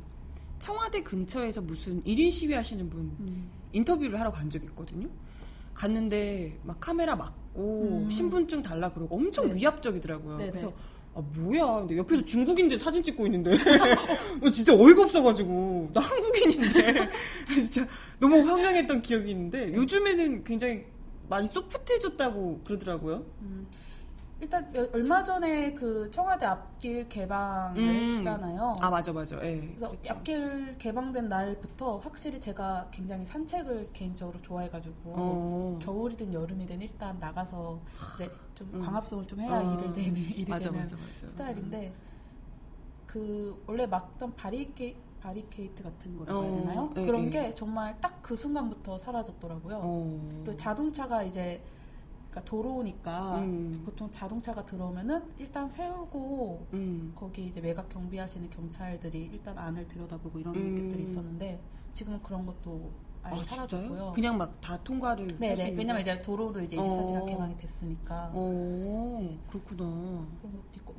청와대 근처에서 무슨 1인 시위 하시는 분 음. 인터뷰를 하러 간 적이 있거든요. 갔는데 막 카메라 막고 음. 신분증 달라 그러고 엄청 네. 위압적이더라고요. 네네. 그래서 아 뭐야? 근데 옆에서 중국인들 사진 찍고 있는데 어, 진짜 어이가 없어가지고 나 한국인인데 진짜 너무 황당했던 기억이 네. 있는데 요즘에는 굉장히 많이 소프트해졌다고 그러더라고요. 음. 일단 몇- 얼마 전에 그 청와대 앞길 개방을 음. 했잖아요. 아 맞아 맞아. 예. 그래서 앞길 개방된 날부터 확실히 제가 굉장히 산책을 개인적으로 좋아해가지고 어. 겨울이든 여름이든 일단 나가서 이제 좀 음. 광합성을 좀 해야 어. 일을 되는 일이 맞아 되는 맞아 맞아. 스타일인데 그 원래 막던 바리케 바리케이트 같은 거라고 해야 어, 되나요? 예, 그런 예. 게 정말 딱 그 순간부터 사라졌더라고요. 어. 그리고 자동차가 이제 그러니까 도로니까 음. 보통 자동차가 들어오면은 일단 세우고 음. 거기 이제 외곽 경비하시는 경찰들이 일단 안을 들여다보고 이런 음. 것들이 있었는데 지금은 그런 것도 아예 아, 사라졌고요. 진짜요? 그냥 막 다 통과를 네네. 하시는 왜냐면? 이제 도로도 이제 어. 24시간 개방이 됐으니까 어, 그렇구나. 그런 것도 있고.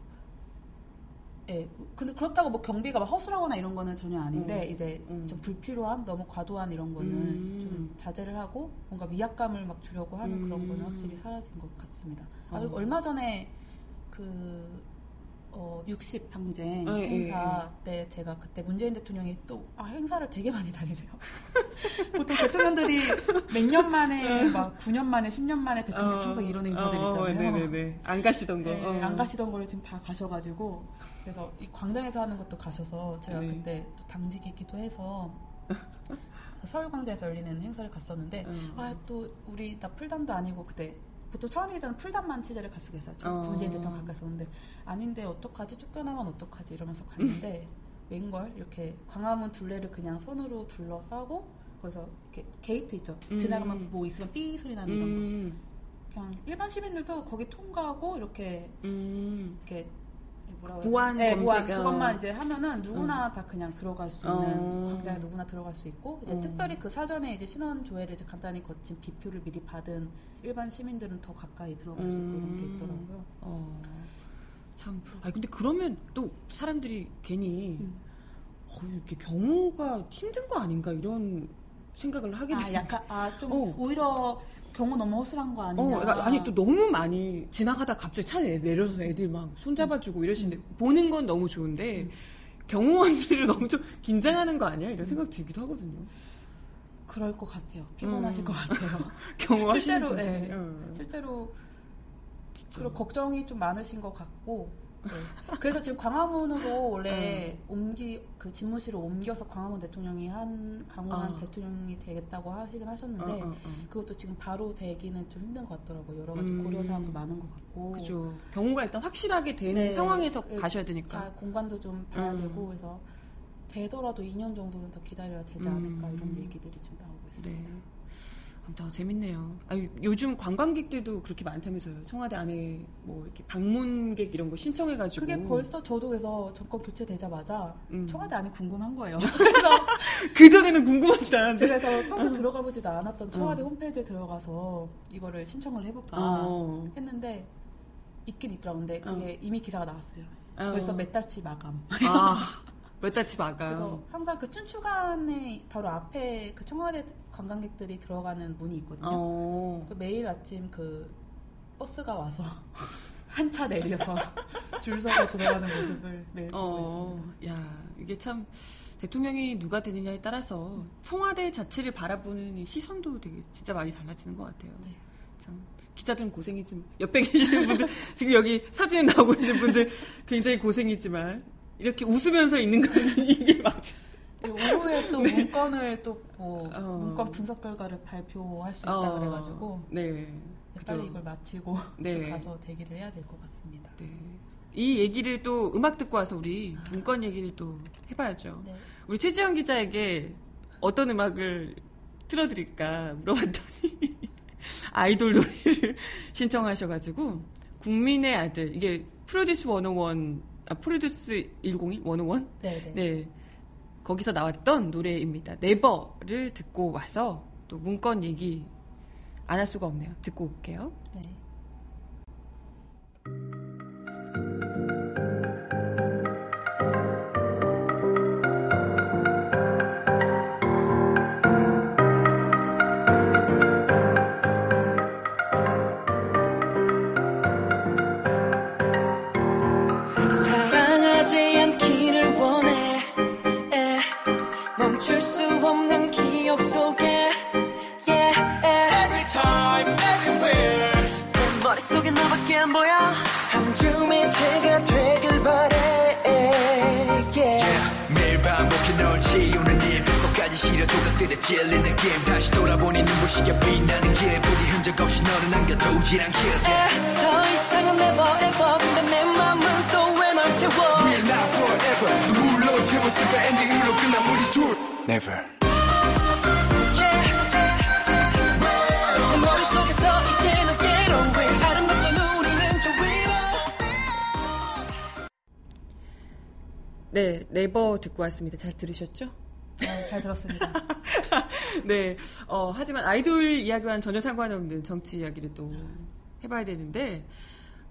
예. 근데 그렇다고 뭐 경비가 막 허술하거나 이런 거는 전혀 아닌데 음. 이제 음. 좀 불필요한 너무 과도한 이런 거는 음. 좀 자제를 하고 뭔가 위압감을 막 주려고 하는 그런 거는 음. 확실히 사라진 것 같습니다. 아, 어. 얼마 전에 그 어, 60 방쟁 예, 예, 행사 때 제가 그때 문재인 대통령이 또 아, 행사를 되게 많이 다니세요. 보통 대통령들이 몇 년 만에 막 9년 만에 10년 만에 대통령 참석 이런 행사들 있잖아요. 어, 네네네. 안 가시던 거. 네, 어. 안 가시던 거를 지금 다 가셔가지고 그래서 이 광장에서 하는 것도 가셔서 제가 네. 그때 또 당직이기도 해서 그 서울광장에서 열리는 행사를 갔었는데 음. 아또 우리 나 풀담도 아니고 그때 보통 처음이기전에 풀단만 취재를 갈 수가 있어요. 저 어. 문재인 대통령 가까이 있었는데 아닌데 어떡하지 쫓겨나면 어떡하지 이러면서 갔는데 웬걸 이렇게 광화문 둘레를 그냥 손으로 둘러싸고 거기서 이렇게 게이트 있죠. 음. 지나가면 뭐 있으면 삐 소리 나는 이런 거. 음, 그냥 일반 시민들도 거기 통과하고 이렇게 음. 이렇게 보안 네, 보안 검색, 어. 그것만 이제 하면은 누구나 다 그냥 들어갈 수 있는 어. 광장에 누구나 들어갈 수 있고 이제 어. 특별히 그 사전에 이제 신원 조회를 이제 간단히 거친 비표를 미리 받은 일반 시민들은 더 가까이 들어갈 수 있고 이런 게 음. 있더라고요. 어, 참. 아 근데 그러면 또 사람들이 괜히 음. 어, 이렇게 경호가 힘든 거 아닌가 이런 생각을 하게 아 돼요. 약간 아좀 어. 오히려 경우 너무 허술한 거 아니냐. 어, 그러니까 아니 또 너무 많이 지나가다 갑자기 차에 내려서 애들 막 손잡아주고 이러시는데 보는 건 너무 좋은데 음. 경호원들을 너무 좀 긴장하는 거 아니야? 이런 생각 들기도 하거든요. 그럴 것 같아요. 피곤하실 음. 것 같아요. 경호하시는 실제로, 분들이. 예. 어, 실제로. 그리고 걱정이 좀 많으신 것 같고 네. 그래서 지금 광화문으로 원래 옮기 그 집무실을 옮겨서 광화문 대통령이 한 강원한 아. 대통령이 되겠다고 하시긴 하셨는데 어, 어, 어. 그것도 지금 바로 되기는 좀 힘든 것 같더라고요. 여러 가지 음. 고려 사항도 많은 것 같고 그죠. 경호가 일단 확실하게 된 네. 상황에서 예, 가셔야 되니까. 자, 공간도 좀 봐야 음. 되고 그래서 되더라도 2년 정도는 더 기다려야 되지 않을까 음. 이런 얘기들이 좀 나오고 있습니다. 아, 재밌네요. 아니, 요즘 관광객들도 그렇게 많다면서요. 청와대 안에 뭐 이렇게 방문객 이런 거 신청해가지고. 그게 벌써 저도 그래서 정권 교체되자마자 음. 청와대 안이 궁금한 거예요. 그 전에는 궁금하다. 제가 그래서 평소 들어가 보지도 않았던 청와대 홈페이지에 들어가서 이거를 신청을 해볼까 어. 했는데 있긴 있더라고. 근데 그게 이미 기사가 나왔어요. 어. 벌써 몇 달치 마감. 아, 몇 달치 마감. 그래서 항상 그 춘추관에 바로 앞에 그 청와대 관광객들이 들어가는 문이 있거든요. 어. 그 매일 아침 그 버스가 와서 한 차 내려서 줄 서서 들어가는 모습을 매일 보고 어, 있습니다. 야, 이게 참 대통령이 누가 되느냐에 따라서 청와대 자체를 바라보는 이 시선도 되게 진짜 많이 달라지는 것 같아요. 네. 참 기자들은 고생이지만 옆에 계시는 분들 지금 여기 사진에 나오고 있는 분들 굉장히 고생이지만 이렇게 웃으면서 있는 건 이게 맞아. 또 문건을 또뭐 어. 문건 분석 결과를 발표할 수 있다 어, 그래가지고 네. 빨리 이걸 마치고 네. 또 가서 대기를 해야 될 것 같습니다. 네. 이 얘기를 또 음악 듣고 와서 우리 문건 얘기를 또 해봐야죠. 네. 우리 최지영 기자에게 어떤 음악을 틀어드릴까 물어봤더니 아이돌 노래를 신청하셔가지고 국민의 아들 이게 프로듀스 101 아 프로듀스 101 101 네, 네. 네 거기서 나왔던 노래입니다. 네버를 듣고 와서 또 문건 얘기 안 할 수가 없네요. 듣고 올게요. 네. 죄가 되길 바래. Yeah. 매일 반복해 널 지우는 일. 속까지 시려 조각들에 찔리는 게임 다시 돌아보니 눈부시게 빛나는 길. 부디 흔적 없이 너를 남겨두질 않길 에, 더 이상은 never ever. 근데 내 맘은 또 왜 널 채워? We're not forever. 눈물로 채웠을까? 엔딩으로 끝난 우리 둘. Never 네, 네버 듣고 왔습니다. 잘 들으셨죠? 네, 잘 들었습니다. 네. 어, 하지만 아이돌 이야기와는 전혀 상관없는 정치 이야기를 또 해봐야 되는데,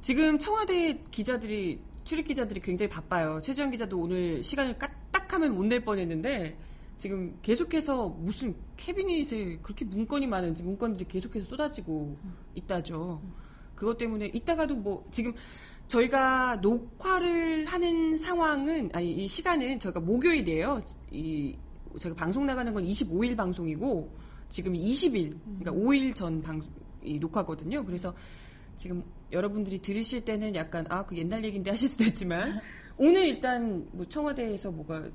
지금 청와대 기자들이, 출입 기자들이 굉장히 바빠요. 최지영 기자도 오늘 시간을 까딱하면 못 낼 뻔 했는데, 지금 계속해서 무슨 캐비닛에 그렇게 문건이 많은지 문건들이 계속해서 쏟아지고 있다죠. 그것 때문에 이따가도 뭐, 지금 저희가 녹화를 하는 상황은, 아니, 이 시간은 저희가 목요일이에요. 이, 저희가 방송 나가는 건 25일 방송이고, 지금 20일, 그러니까 5일 전 방송, 이 녹화거든요. 그래서 지금 여러분들이 들으실 때는 약간, 아, 그 옛날 얘기인데 하실 수도 있지만, 오늘 일단 뭐 청와대에서 뭐가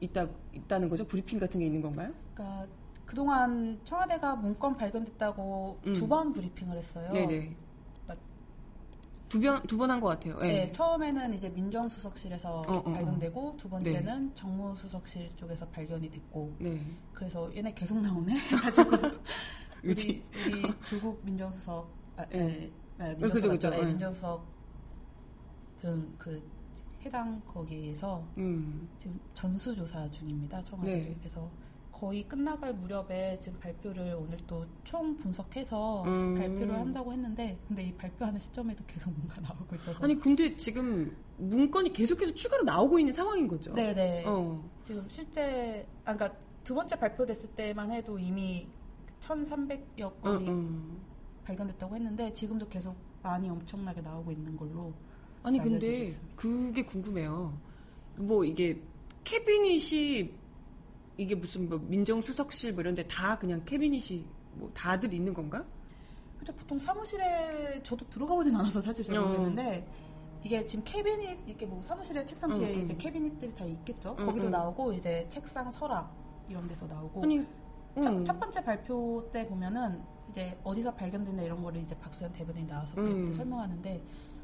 있다, 있다는 거죠? 브리핑 같은 게 있는 건가요? 그러니까 그동안 청와대가 문건 발견됐다고 음. 두번 브리핑을 했어요. 네네. 맞- 두 번, 두번 한 것 같아요. 네. 네, 처음에는 이제 민정수석실에서 어, 어, 어. 발견되고 두 번째는 정무수석실 쪽에서 발견이 됐고 네. 그래서 얘네 계속 나오네 해가지고 우리? 우리 조국 민정수석 아, 네. 네. 네, 그죠, 민정수석 그죠. 네, 네. 민정수석 등그 해당 거기에서 음. 지금 전수조사 중입니다. 청와대 네. 그래서 거의 끝나갈 무렵에 지금 발표를 오늘 또 총 분석해서 음. 발표를 한다고 했는데 근데 이 발표하는 시점에도 계속 뭔가 나오고 있어서 아니 근데 지금 문건이 계속해서 추가로 나오고 있는 상황인 거죠. 네네 어. 지금 실제 아 그러니까 두 번째 발표됐을 때만 해도 이미 1,300여 건이 응, 응. 발견됐다고 했는데 지금도 계속 많이 엄청나게 나오고 있는 걸로 아니 근데 있습니다. 그게 궁금해요. 뭐 이게 캐비닛이 이게 무슨 뭐 민정수석실 뭐 이런 데 다 그냥 캐비닛이 뭐 다들 있는 건가? 그죠 보통 사무실에 저도 들어가보진 않아서 사실 잘 어. 모르겠는데 이게 지금 캐비닛 이렇게 뭐 사무실에 책상 뒤에 응, 응. 이제 캐비닛들이 다 있겠죠. 응, 거기도 응. 나오고 이제 책상 서랍 이런 데서 나오고 아니 첫, 응. 첫 번째 발표 때 보면은 이제 어디서 발견됐나 이런 거를 이제 박수현 대변인이 나와서 음. 설명하는데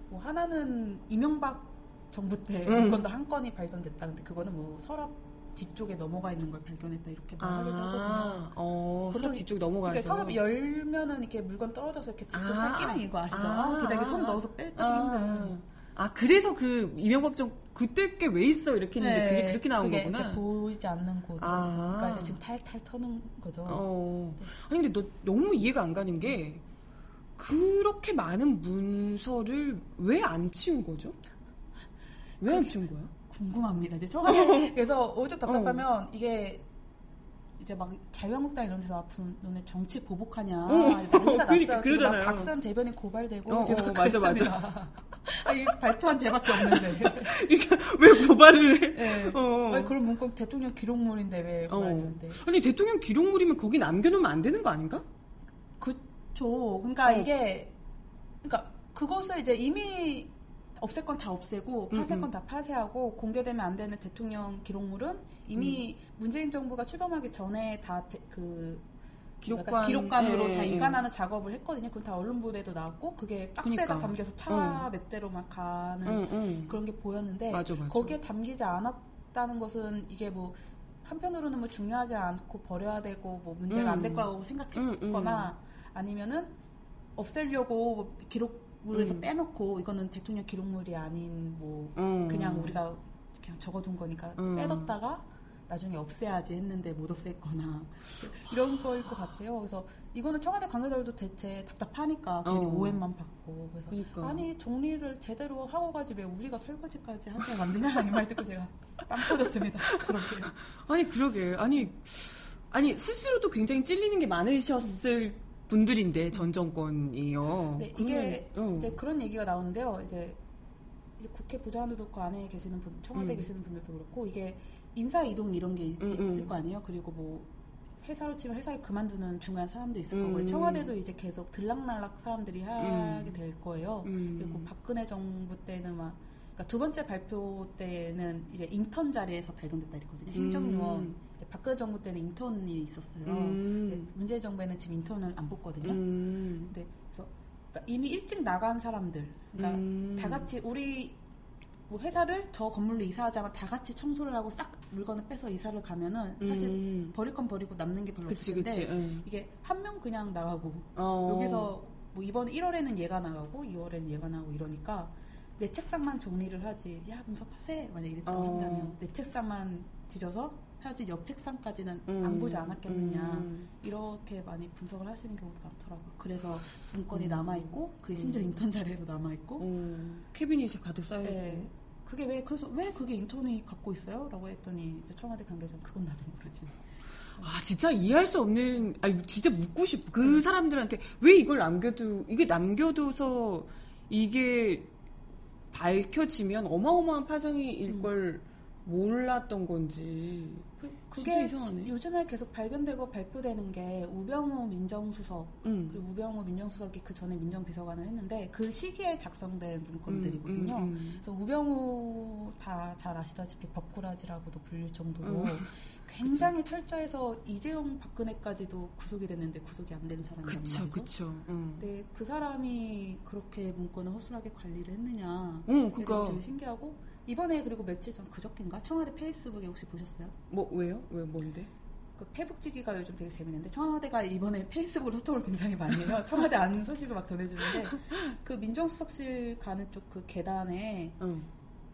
뭐 하나는 이명박 정부 때 음. 물건도 한 건이 발견됐다. 근데 그거는 뭐 서랍 뒤쪽에 넘어가 있는 걸 발견했다 이렇게 말하기도 하거든요. 아, 어, 보통 서랍 뒤쪽 넘어가서. 그러니까 서랍이 열면은 이렇게 물건 떨어져서 이렇게 뒤쪽 아. 살끼는 이거 아시죠? 아. 아, 그냥 손 넣어서 빼, 빼기 힘든. 아, 그래서 그 이명박 정 그때 꽤 왜 있어 이렇게 했는데 그게 그렇게 나온 네. 그게 거구나. 이제 보이지 않는 곳. 아. 그러니까 이제 지금 탈탈 터는 거죠. 어. 아니 근데 너 너무 이해가 안 가는 게 그렇게 많은 문서를 왜 안 치운 거죠? 왜 안 치운 거야? 궁금합니다. 이제 청와대 그래서 오죽 답답하면 어. 이게 이제 막 자유한국당 이런 데서 무슨 너네 정치 보복하냐 어. 난리가 났어요. 그러니까 지금 막 그러잖아요. 박수현 대변인 고발되고 어, 지금 어, 맞아, 그랬습니다. 아니, 발표한 제밖에 없는데. 그러니까 왜 고발을 해? 네. 어. 아니, 그런 문건 대통령 기록물인데 왜 어. 고발했는데. 아니 대통령 기록물이면 거기 남겨놓으면 안 되는 거 아닌가? 그쵸. 그러니까 어. 이게, 그러니까 그것을 이제 이미 없앨 건 다 없애고 음, 파쇄 음. 건다 파쇄하고 공개되면 안 되는 대통령 기록물은 이미 음. 문재인 정부가 출범하기 전에 다그 기록관 기록관으로 예, 다 예. 이관하는 작업을 했거든요. 그건 다 언론 보도에도 나왔고 그게 박스에다 그니까. 담겨서 차몇 대로 막 가는 응, 응. 그런 게 보였는데 맞아, 맞아. 거기에 담기지 않았다는 것은 이게 뭐 한편으로는 뭐 중요하지 않고 버려야 되고 뭐 문제가 안될 음. 거라고 음, 생각했거나 아니면은 없애려고 뭐 기록 물에서 음. 빼놓고 이거는 대통령 기록물이 아닌 뭐 음. 그냥 우리가 그냥 적어둔 거니까 음. 빼뒀다가 나중에 없애야지 했는데 못 없앴거나 이런 거일 것 같아요. 그래서 이거는 청와대 관계자들도 대체 답답하니까 괜히 어. 오해만 받고 그래서 그러니까. 아니 정리를 제대로 하고 가지 왜 우리가 설거지까지 하게 만드냐 이 말 듣고 제가 빵 터졌습니다. 그렇게 아니 그러게 아니 아니 스스로도 굉장히 찔리는 게 많으셨을 분들인데 전 정권이요. 네, 이게 그러면, 어. 이제 그런 얘기가 나오는데요. 이제 이제 국회 보좌관들도 그 안에 계시는 분, 청와대 음. 계시는 분들도 그렇고 이게 인사 이동 이런 게 있- 음, 있을 음. 거 아니에요. 그리고 뭐 회사로 치면 회사를 그만두는 중간 사람도 있을 음. 거고요. 청와대도 이제 계속 들락날락 사람들이 하게 음. 될 거예요. 음. 그리고 박근혜 정부 때는 막 그러니까 두 번째 발표 때는 이제 인턴 자리에서 발견됐다 그랬거든요. 행정요원 음. 이제 박근혜 정부 때는 인턴이 있었어요. 음. 근데 문재인 정부에는 지금 인턴을 안 뽑거든요. 음. 네, 그래서 그러니까 이미 일찍 나간 사람들, 그러니까 음. 다 같이 우리 뭐 회사를 저 건물로 이사하자면 다 같이 청소를 하고 싹 물건을 빼서 이사를 가면은 사실 음. 버릴 건 버리고 남는 게 별로 그치. 텐데 응. 이게 한 명 그냥 나가고 어. 여기서 뭐 이번 1월에는 얘가 나가고 2월에는 얘가 나가고 이러니까 내 책상만 정리를 하지 야 문서 파세 만약 이랬다고 어. 한다면 내 책상만 뒤져서 해야지 옆 책상까지는 음. 안 보지 않았겠느냐 음. 이렇게 많이 분석을 하시는 경우도 많더라고요. 그래서 문건이 음. 남아 있고, 그 심지어 음. 인턴 자리에도 남아 있고, 음. 캐비닛이 가득 쌓여 있고. 예. 그게 왜, 그래서 왜 그게 인턴이 갖고 있어요? 라고 했더니, 이제 청와대 관계자는 그건 나도 모르지. 아 진짜 이해할 수 없는 아니 진짜 묻고 싶어 그 사람들한테 왜 이걸 남겨두 이게 남겨둬서 이게 밝혀지면 어마어마한 파장이 일 음. 걸 몰랐던 건지 그, 이상하네. 요즘에 계속 발견되고 발표되는 게 우병우 민정수석, 음. 그리고 우병우 민정수석이 그 전에 민정비서관을 했는데, 그 시기에 작성된 문건들이거든요. 음, 음, 그래서 우병우 다 잘 아시다시피 법꾸라지라고도 불릴 정도로 음. 굉장히 철저해서 이재용 박근혜까지도 구속이 됐는데 구속이 안 되는 사람이란 그쵸. 그쵸 음. 근데 그 사람이 그렇게 문건을 허술하게 관리를 했느냐. 응 그게 그니까 되게 신기하고 이번에 그리고 며칠 전 그저께인가 청와대 페이스북에 혹시 보셨어요? 뭐 왜요 왜 뭔데 그 페북지기가 요즘 되게 재밌는데 청와대가 이번에 페이스북으로 소통을 굉장히 많이 해요. 청와대 안 소식을 막 전해주는데 그 민정수석실 가는 쪽 그 계단에 응.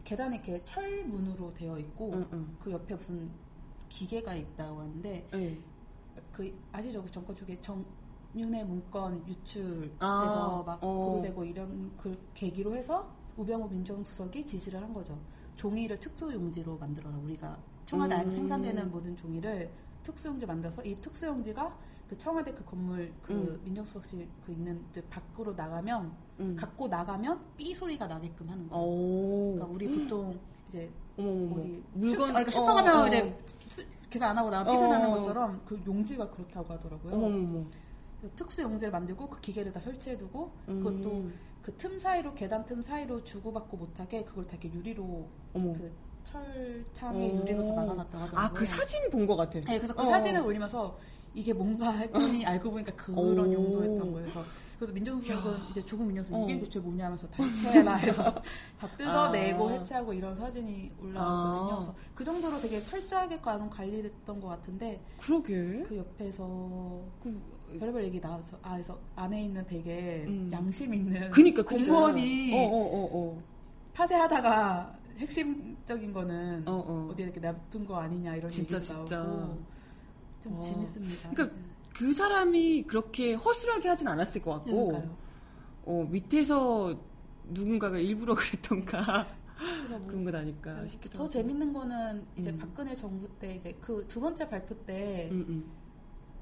계단이 이렇게 철문으로 되어 있고 응, 응. 그 옆에 무슨 기계가 있다고 하는데 네. 그 아시죠? 그 정권 쪽에 정윤의 문건 유출돼서 아, 막 어. 보도되고 이런 그 계기로 해서 우병우 민정수석이 지시를 한 거죠. 종이를 특수용지로 만들어라. 우리가 청와대 안에서 음. 생산되는 모든 종이를 특수용지 만들어서 이 특수용지가 그 청와대 그 건물 그 음. 민정수석실 그 있는 데 밖으로 나가면 음. 갖고 나가면 삐 소리가 나게끔 하는 거예요. 오. 그러니까 우리 보통 이제 어머, 어머, 어머. 어디 물건 슈, 아, 그러니까 슈퍼 어, 가면 어, 이제 수- 계산 안 하고 나면 삐 소리 어. 나는 것처럼 그 용지가 그렇다고 하더라고요. 어머, 특수 용지를 만들고 그 기계를 다 설치해두고 음. 그것도 그 틈 사이로 계단 틈 사이로 주고받고 못하게 그걸 다 이렇게 유리로 어머. 그 철창에 어. 유리로 다 막아놨다고 하더라고요. 아, 그 사진 본 것 같아. 네, 그래서 그 어. 사진을 올리면서 이게 뭔가 했더니 알고 보니까 그런 오. 용도였던 거예요. 그래서, 그래서 민정수석은 이제 조국 민정수석 이게 어. 대체 뭐냐 하면서 다 해체해라 해서 다 뜯어내고 아. 해체하고 이런 사진이 올라왔거든요. 아. 그래서 그 정도로 되게 철저하게 관리됐던 것 같은데 그러게. 그 옆에서 그, 별의별 얘기 나와서 아, 그래서 안에 있는 되게 음. 양심 있는 그니까. 공무원이 어, 어, 어, 어. 파쇄하다가 핵심적인 거는 어, 어. 어. 디에 이렇게 놔둔 거 아니냐 이런 진짜, 진짜. 나오고 좀 와. 재밌습니다. 그러니까 그 사람이 그렇게 허술하게 하진 않았을 것 같고, 그러니까요. 어, 밑에서 누군가가 일부러 그랬던가 뭐 그런 건 아닐까 싶기도 더 하고. 재밌는 거는 이제 음. 박근혜 정부 때 이제 그 두 번째 발표 때 음, 음.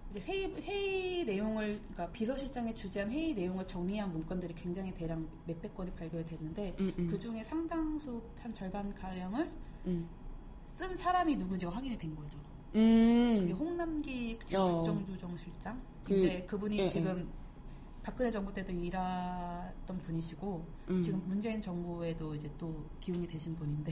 이제 회의 회의 내용을 그러니까 비서실장이 주재한 회의 내용을 정리한 문건들이 굉장히 대량 몇백 건이 발견됐는데 음, 음. 그 중에 상당수 한 절반 가량을 음. 쓴 사람이 누군지가 확인이 된 거죠. 음. 그게 홍남기 어. 국정조정실장. 그- 근데 그, 분이 예, 지금 박근혜 정부 때도 일하던 분이시고 음. 지금 문재인 정부에도 이제 또 기용이 되신 분인데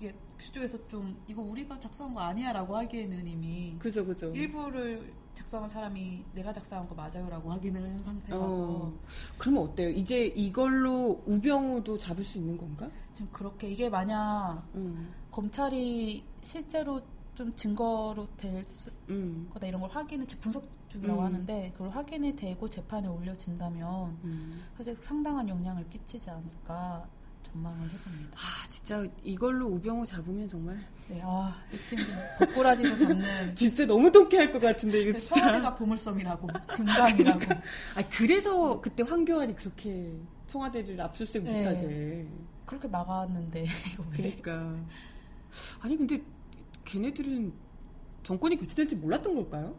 이게 그쪽에서 좀 이거 우리가 작성한 거 아니야라고 하기에는 이미 그죠, 그죠. 일부를 작성한 사람이 내가 작성한 거 맞아요라고 확인을 한 상태라서 어. 그러면 어때요? 이제 이걸로 우병우도 잡을 수 있는 건가? 지금 그렇게 이게 만약 음. 검찰이 실제로 좀 증거로 될 수, 음. 거다 이런 걸 확인을 분석 중이라고 음. 하는데 그걸 확인이 되고 재판에 올려진다면 음. 사실 상당한 영향을 끼치지 않을까 전망을 해봅니다. 아, 진짜 이걸로 우병우 잡으면 정말 네, 아, 욕심이 고꾸라지로 잡는 진짜 너무 통쾌할 것 같은데 이거 그 진짜. 청와대가 보물섬이라고 금강이라고 아, 그래서 그때 황교안이 그렇게 청와대를 압수수색 네. 못하게. 그렇게 막았는데 이거 왜? 그러니까. 아니 근데 걔네들은 정권이 교체될지 몰랐던 걸까요?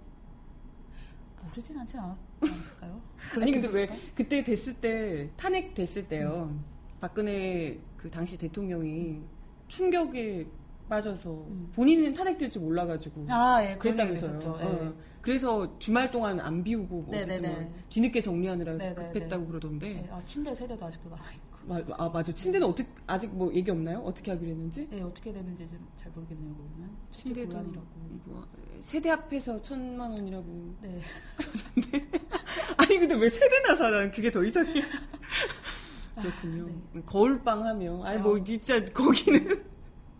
모르진 않지 않았, 않았을까요? 아니 근데 왜 그랬겠어요? 그때 됐을 때 탄핵 됐을 때요. 박근혜 그 당시 대통령이 충격에 빠져서 음. 본인은 탄핵될 줄 몰라가지고 아, 예, 그랬다면서요. 어. 예. 그래서 주말 동안 안 비우고 뭐 어쨌든 네네네. 뭐 뒤늦게 정리하느라 네네네. 급했다고 그러던데. 네, 아, 침대 세대도 아직도 남아 있고. 마- 아 맞아. 침대는 어떻게 아직 뭐 얘기 없나요? 어떻게 하기로 했는지? 네, 어떻게 되는지 좀 잘 모르겠네요. 실제 침대도 곤란이라고. 뭐 세대 앞에서 천만 원이라고. 네. 아니 근데 왜 세대나 사난 그게 더 이상해. 그렇군요. 네. 거울방 하며 아니 어. 뭐 진짜 거기는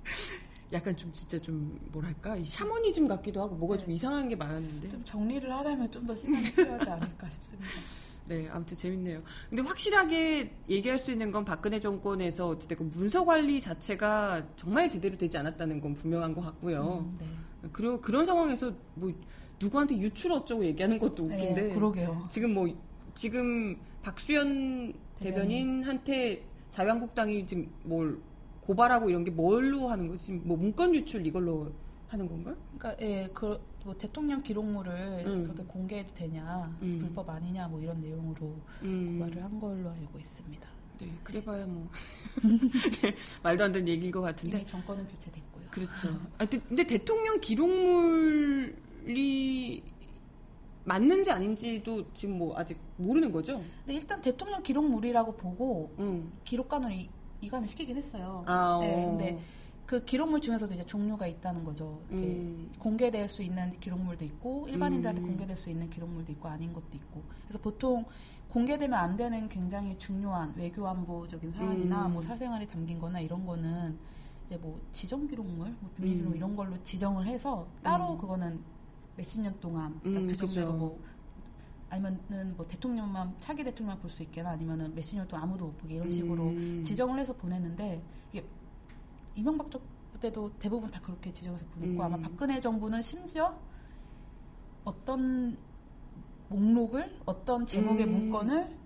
약간 좀 진짜 좀 뭐랄까 이 샤머니즘 같기도 하고 뭐가 좀 네. 이상한 게 많았는데. 좀 정리를 하려면 좀 더 시간이 필요하지 않을까 싶습니다. 네, 아무튼 재밌네요. 근데 확실하게 얘기할 수 있는 건 박근혜 정권에서 어쨌든 문서 관리 자체가 정말 제대로 되지 않았다는 건 분명한 것 같고요. 음, 네. 그리고 그런 상황에서 뭐 누구한테 유출 어쩌고 얘기하는 것도 웃긴데 네, 그러게요. 지금 뭐 지금 박수현 대변인한테 자유한국당이 지금 뭘 고발하고 이런 게 뭘로 하는 거지? 지금 뭐 문건 유출 이걸로 하는 건가? 그러니까 예, 그, 뭐 대통령 기록물을 음. 그렇게 공개해도 되냐, 음. 불법 아니냐, 뭐 이런 내용으로 음. 고발을 한 걸로 알고 있습니다. 네, 그래봐야 뭐 네, 말도 안 되는 얘기일 것 같은데 이미 정권은 교체됐고요. 그렇죠. 아, 근데, 근데 대통령 기록물이 맞는지 아닌지도 지금 뭐 아직 모르는 거죠? 근데 일단 대통령 기록물이라고 보고 응. 기록관을 이, 이관을 시키긴 했어요. 아, 네, 어. 근데 그 기록물 중에서도 이제 종류가 있다는 거죠. 음. 공개될 수 있는 기록물도 있고 일반인들한테 음. 공개될 수 있는 기록물도 있고 아닌 것도 있고. 그래서 보통 공개되면 안 되는 굉장히 중요한 외교 안보적인 사안이나 음. 뭐 사생활이 담긴거나 이런 거는 이제 뭐 지정 기록물, 뭐 비밀 기록 음. 이런 걸로 지정을 해서 따로 음. 그거는 몇십 년 동안 그러니까 음, 규정대로 그죠. 뭐 아니면은 뭐 대통령만 차기 대통령만 볼 수 있게나 아니면은 몇십 년 동안 아무도 못 보게 이런 식으로 음. 지정을 해서 보냈는데 이게 이명박 정부 때도 대부분 다 그렇게 지정해서 보냈고 음. 아마 박근혜 정부는 심지어 어떤 목록을 어떤 제목의 음. 문건을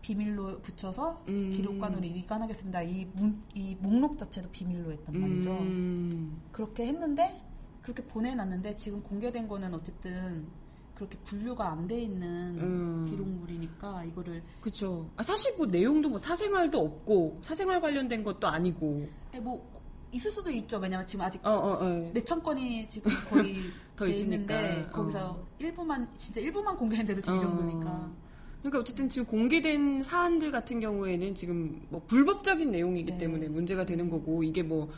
비밀로 붙여서 음. 기록관으로 이관하겠습니다. 이, 문, 이 목록 자체도 비밀로 했단 말이죠. 음. 그렇게 했는데 그렇게 보내놨는데 지금 공개된 거는 어쨌든 그렇게 분류가 안 돼 있는 음. 기록물이니까 이거를 그쵸. 아, 사실 뭐 내용도 뭐 사생활도 없고, 사생활 관련된 것도 아니고. 에, 뭐 있을 수도 있죠. 왜냐면 지금 아직 어, 어, 어. 몇천 건이 지금 거의 더. 있는데 거기서 어. 일부만 진짜 일부만 공개했는데도 지금 이 어. 정도니까 그러니까 어쨌든 지금 공개된 사안들 같은 경우에는 지금 뭐 불법적인 내용이기 네. 때문에 문제가 되는 거고 이게 뭐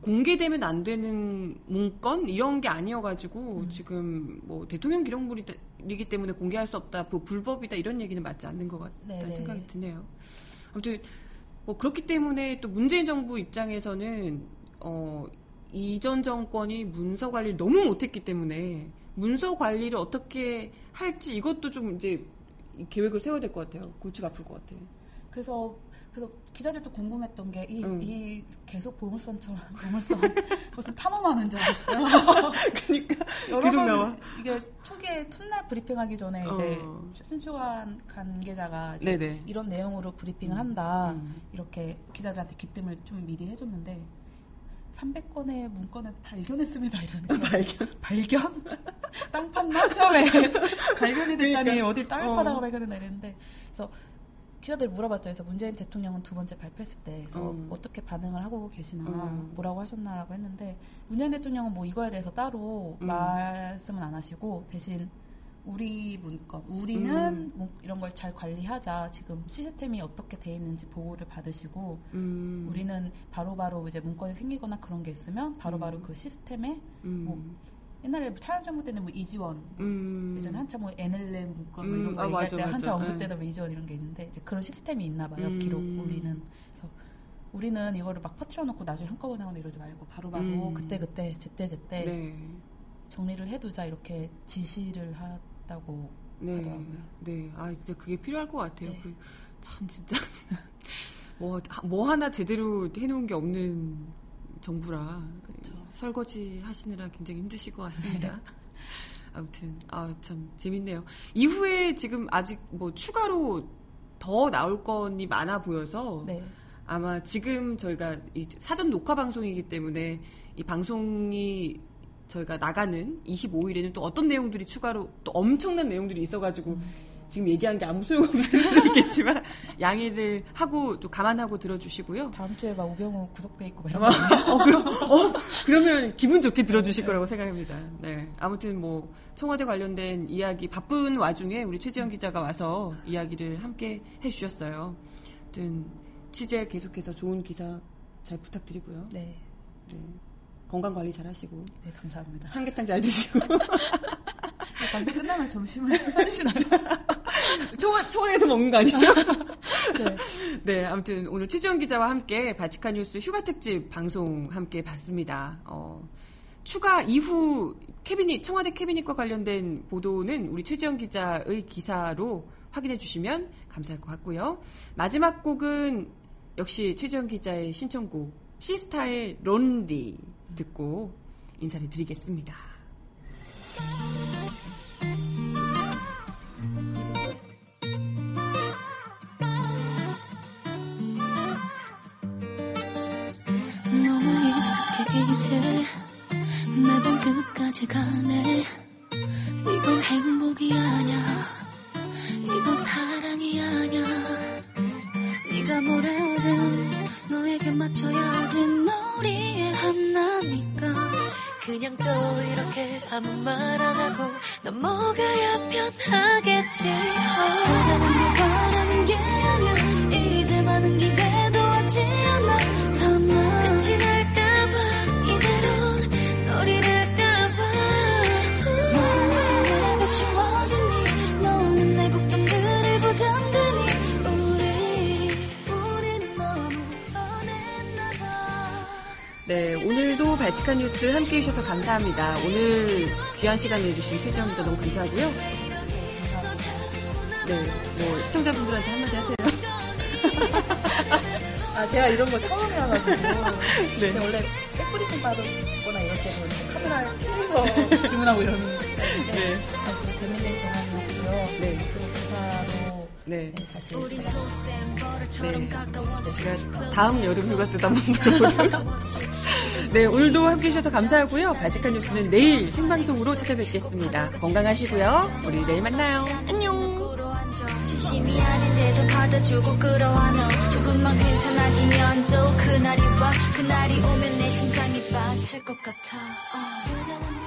공개되면 안 되는 문건 이런 게 아니어가지고 음. 지금 뭐 대통령 기록물이기 때문에 공개할 수 없다, 뭐 불법이다 이런 얘기는 맞지 않는 것 같다는 네네. 생각이 드네요. 아무튼 뭐 그렇기 때문에 또 문재인 정부 입장에서는 어 이전 정권이 문서 관리를 너무 못했기 때문에 문서 관리를 어떻게 할지 이것도 좀 이제 이 계획을 세워야 될 것 같아요. 골치가 아플 것 같아요. 그래서 그래서 기자들도 궁금했던 게 이 음. 이 계속 보물선처럼 보물선 무슨 탐험하는 줄 알았어요. 그러니까 여러 계속 번 나와. 이게 초기에 첫날 브리핑하기 전에 이제 어. 최준수관 관계자가 이제. 이런 내용으로 브리핑을 한다 음. 이렇게 기자들한테 기뜸을 좀 미리 해줬는데 300건의 문건을 발견했습니다 이러는 거예요. 발견. 발견? 땅 팠나? 처음에 발견이 됐다니 그러니까. 어딜 땅을 어. 파다가 발견했나 이랬는데 그래서 기자들 물어봤죠. 그래서 문재인 대통령은 두 번째 발표했을 때 그래서 음. 어떻게 반응을 하고 계시나 음. 뭐라고 하셨나라고 했는데 문재인 대통령은 뭐 이거에 대해서 따로 음. 말씀은 안 하시고 대신 우리 문건 우리는 음. 뭐 이런 걸 잘 관리하자 지금 시스템이 어떻게 돼 있는지 보고를 받으시고 음. 우리는 바로 바로 이제 문건이 생기거나 그런 게 있으면 바로바로 음. 그 시스템에 음. 뭐 옛날에 뭐 차영정부 때는 뭐 이지원 음. 예전에 한참 뭐 NLM 문건 뭐 음, 이런 거 아, 얘기할 맞아, 때 맞아. 한참 언급 네. 때다 뭐 이지원 이런 게 있는데 이제 그런 시스템이 있나 봐요 음. 기록 우리는 그래서 우리는 이거를 막 퍼뜨려 놓고 나중에 한꺼번에 하거나 이러지 말고 바로바로 음. 그때 그때 제때 제때 네. 정리를 해두자 이렇게 지시를 하다고 네. 하더라고요. 네. 아, 진짜 그게 필요할 것 같아요. 네. 그, 참, 진짜. 뭐, 뭐 하나 제대로 해놓은 게 없는 정부라. 그쵸. 설거지 하시느라 굉장히 힘드실 것 같습니다. 네. 아무튼, 아, 참, 재밌네요. 이후에 지금 아직 뭐 추가로 더 나올 건이 많아 보여서. 네. 아마 지금 저희가 이 사전 녹화 방송이기 때문에 이 방송이 저희가 나가는 25일에는 또 어떤 내용들이 추가로 또 엄청난 내용들이 있어가지고 지금 얘기하는 게 아무 소용없을 수도 있겠지만 양해를 하고 또 감안하고 들어주시고요. 다음 주에 막 우병우 구속돼 있고 막 이런 어, 거 어, 그럼, 어, 그러면 기분 좋게 들어주실 거라고 생각합니다. 네. 아무튼 뭐, 청와대 관련된 이야기, 바쁜 와중에 우리 최지영 기자가 와서 이야기를 함께 해주셨어요. 아무튼, 취재 계속해서 좋은 기사 잘 부탁드리고요. 네. 네. 건강 관리 잘 하시고, 네 감사합니다. 삼계탕 잘 드시고, 방송 끝나면 점심을 사주시나요? 청와, 청와대에서 먹는 거 아니에요? 네. 네, 아무튼 오늘 최지영 기자와 함께 바치카 뉴스 휴가 특집 방송 함께 봤습니다. 어, 추가 이후 캐비닛 청와대 캐비닛과 관련된 보도는 우리 최지영 기자의 기사로 확인해 주시면 감사할 것 같고요. 마지막 곡은 역시 최지영 기자의 신청곡 시스타의 론리 듣고 인사를 드리겠습니다. 이제 매번 끝까지 가네. 이건 행복이 아냐 이건 사랑이 아냐 네가 뭐라든 너에게 맞춰야지. 놀이에 한나니까. 그냥 또 이렇게 아무 말 안 하고 넘어가야 편하겠지? 다가는 걸 바라는 게 발칙한 뉴스 함께 해주셔서 감사합니다. 오늘 귀한 시간 내주신 최지영 기자 너무 감사하고요. 네, 뭐 시청자분들한테 한마디 하세요. 아, 제가 이런 거 처음이어가지고. 네. 제가 원래 백브리핑 받거나 이렇게 카메라 켜서 주문하고 이러는 스타일인데. 네. 아주 재밌는 경험이었고요. 네. 네. 네, 제가 네. 제가 다음 여름 휴가수도 한번 들어보도록. 네, 오늘도 함께 해주셔서 감사하고요. 바지칸 뉴스는 내일 생방송으로 찾아뵙겠습니다. 건강하시고요. 우리 내일 만나요. 안녕. 진심이 아닌데도 받아주고 끌어안아 조금만 괜찮아지면 또 그날이 와 그날이 오면 내 심장이 빠질 것 같아 어.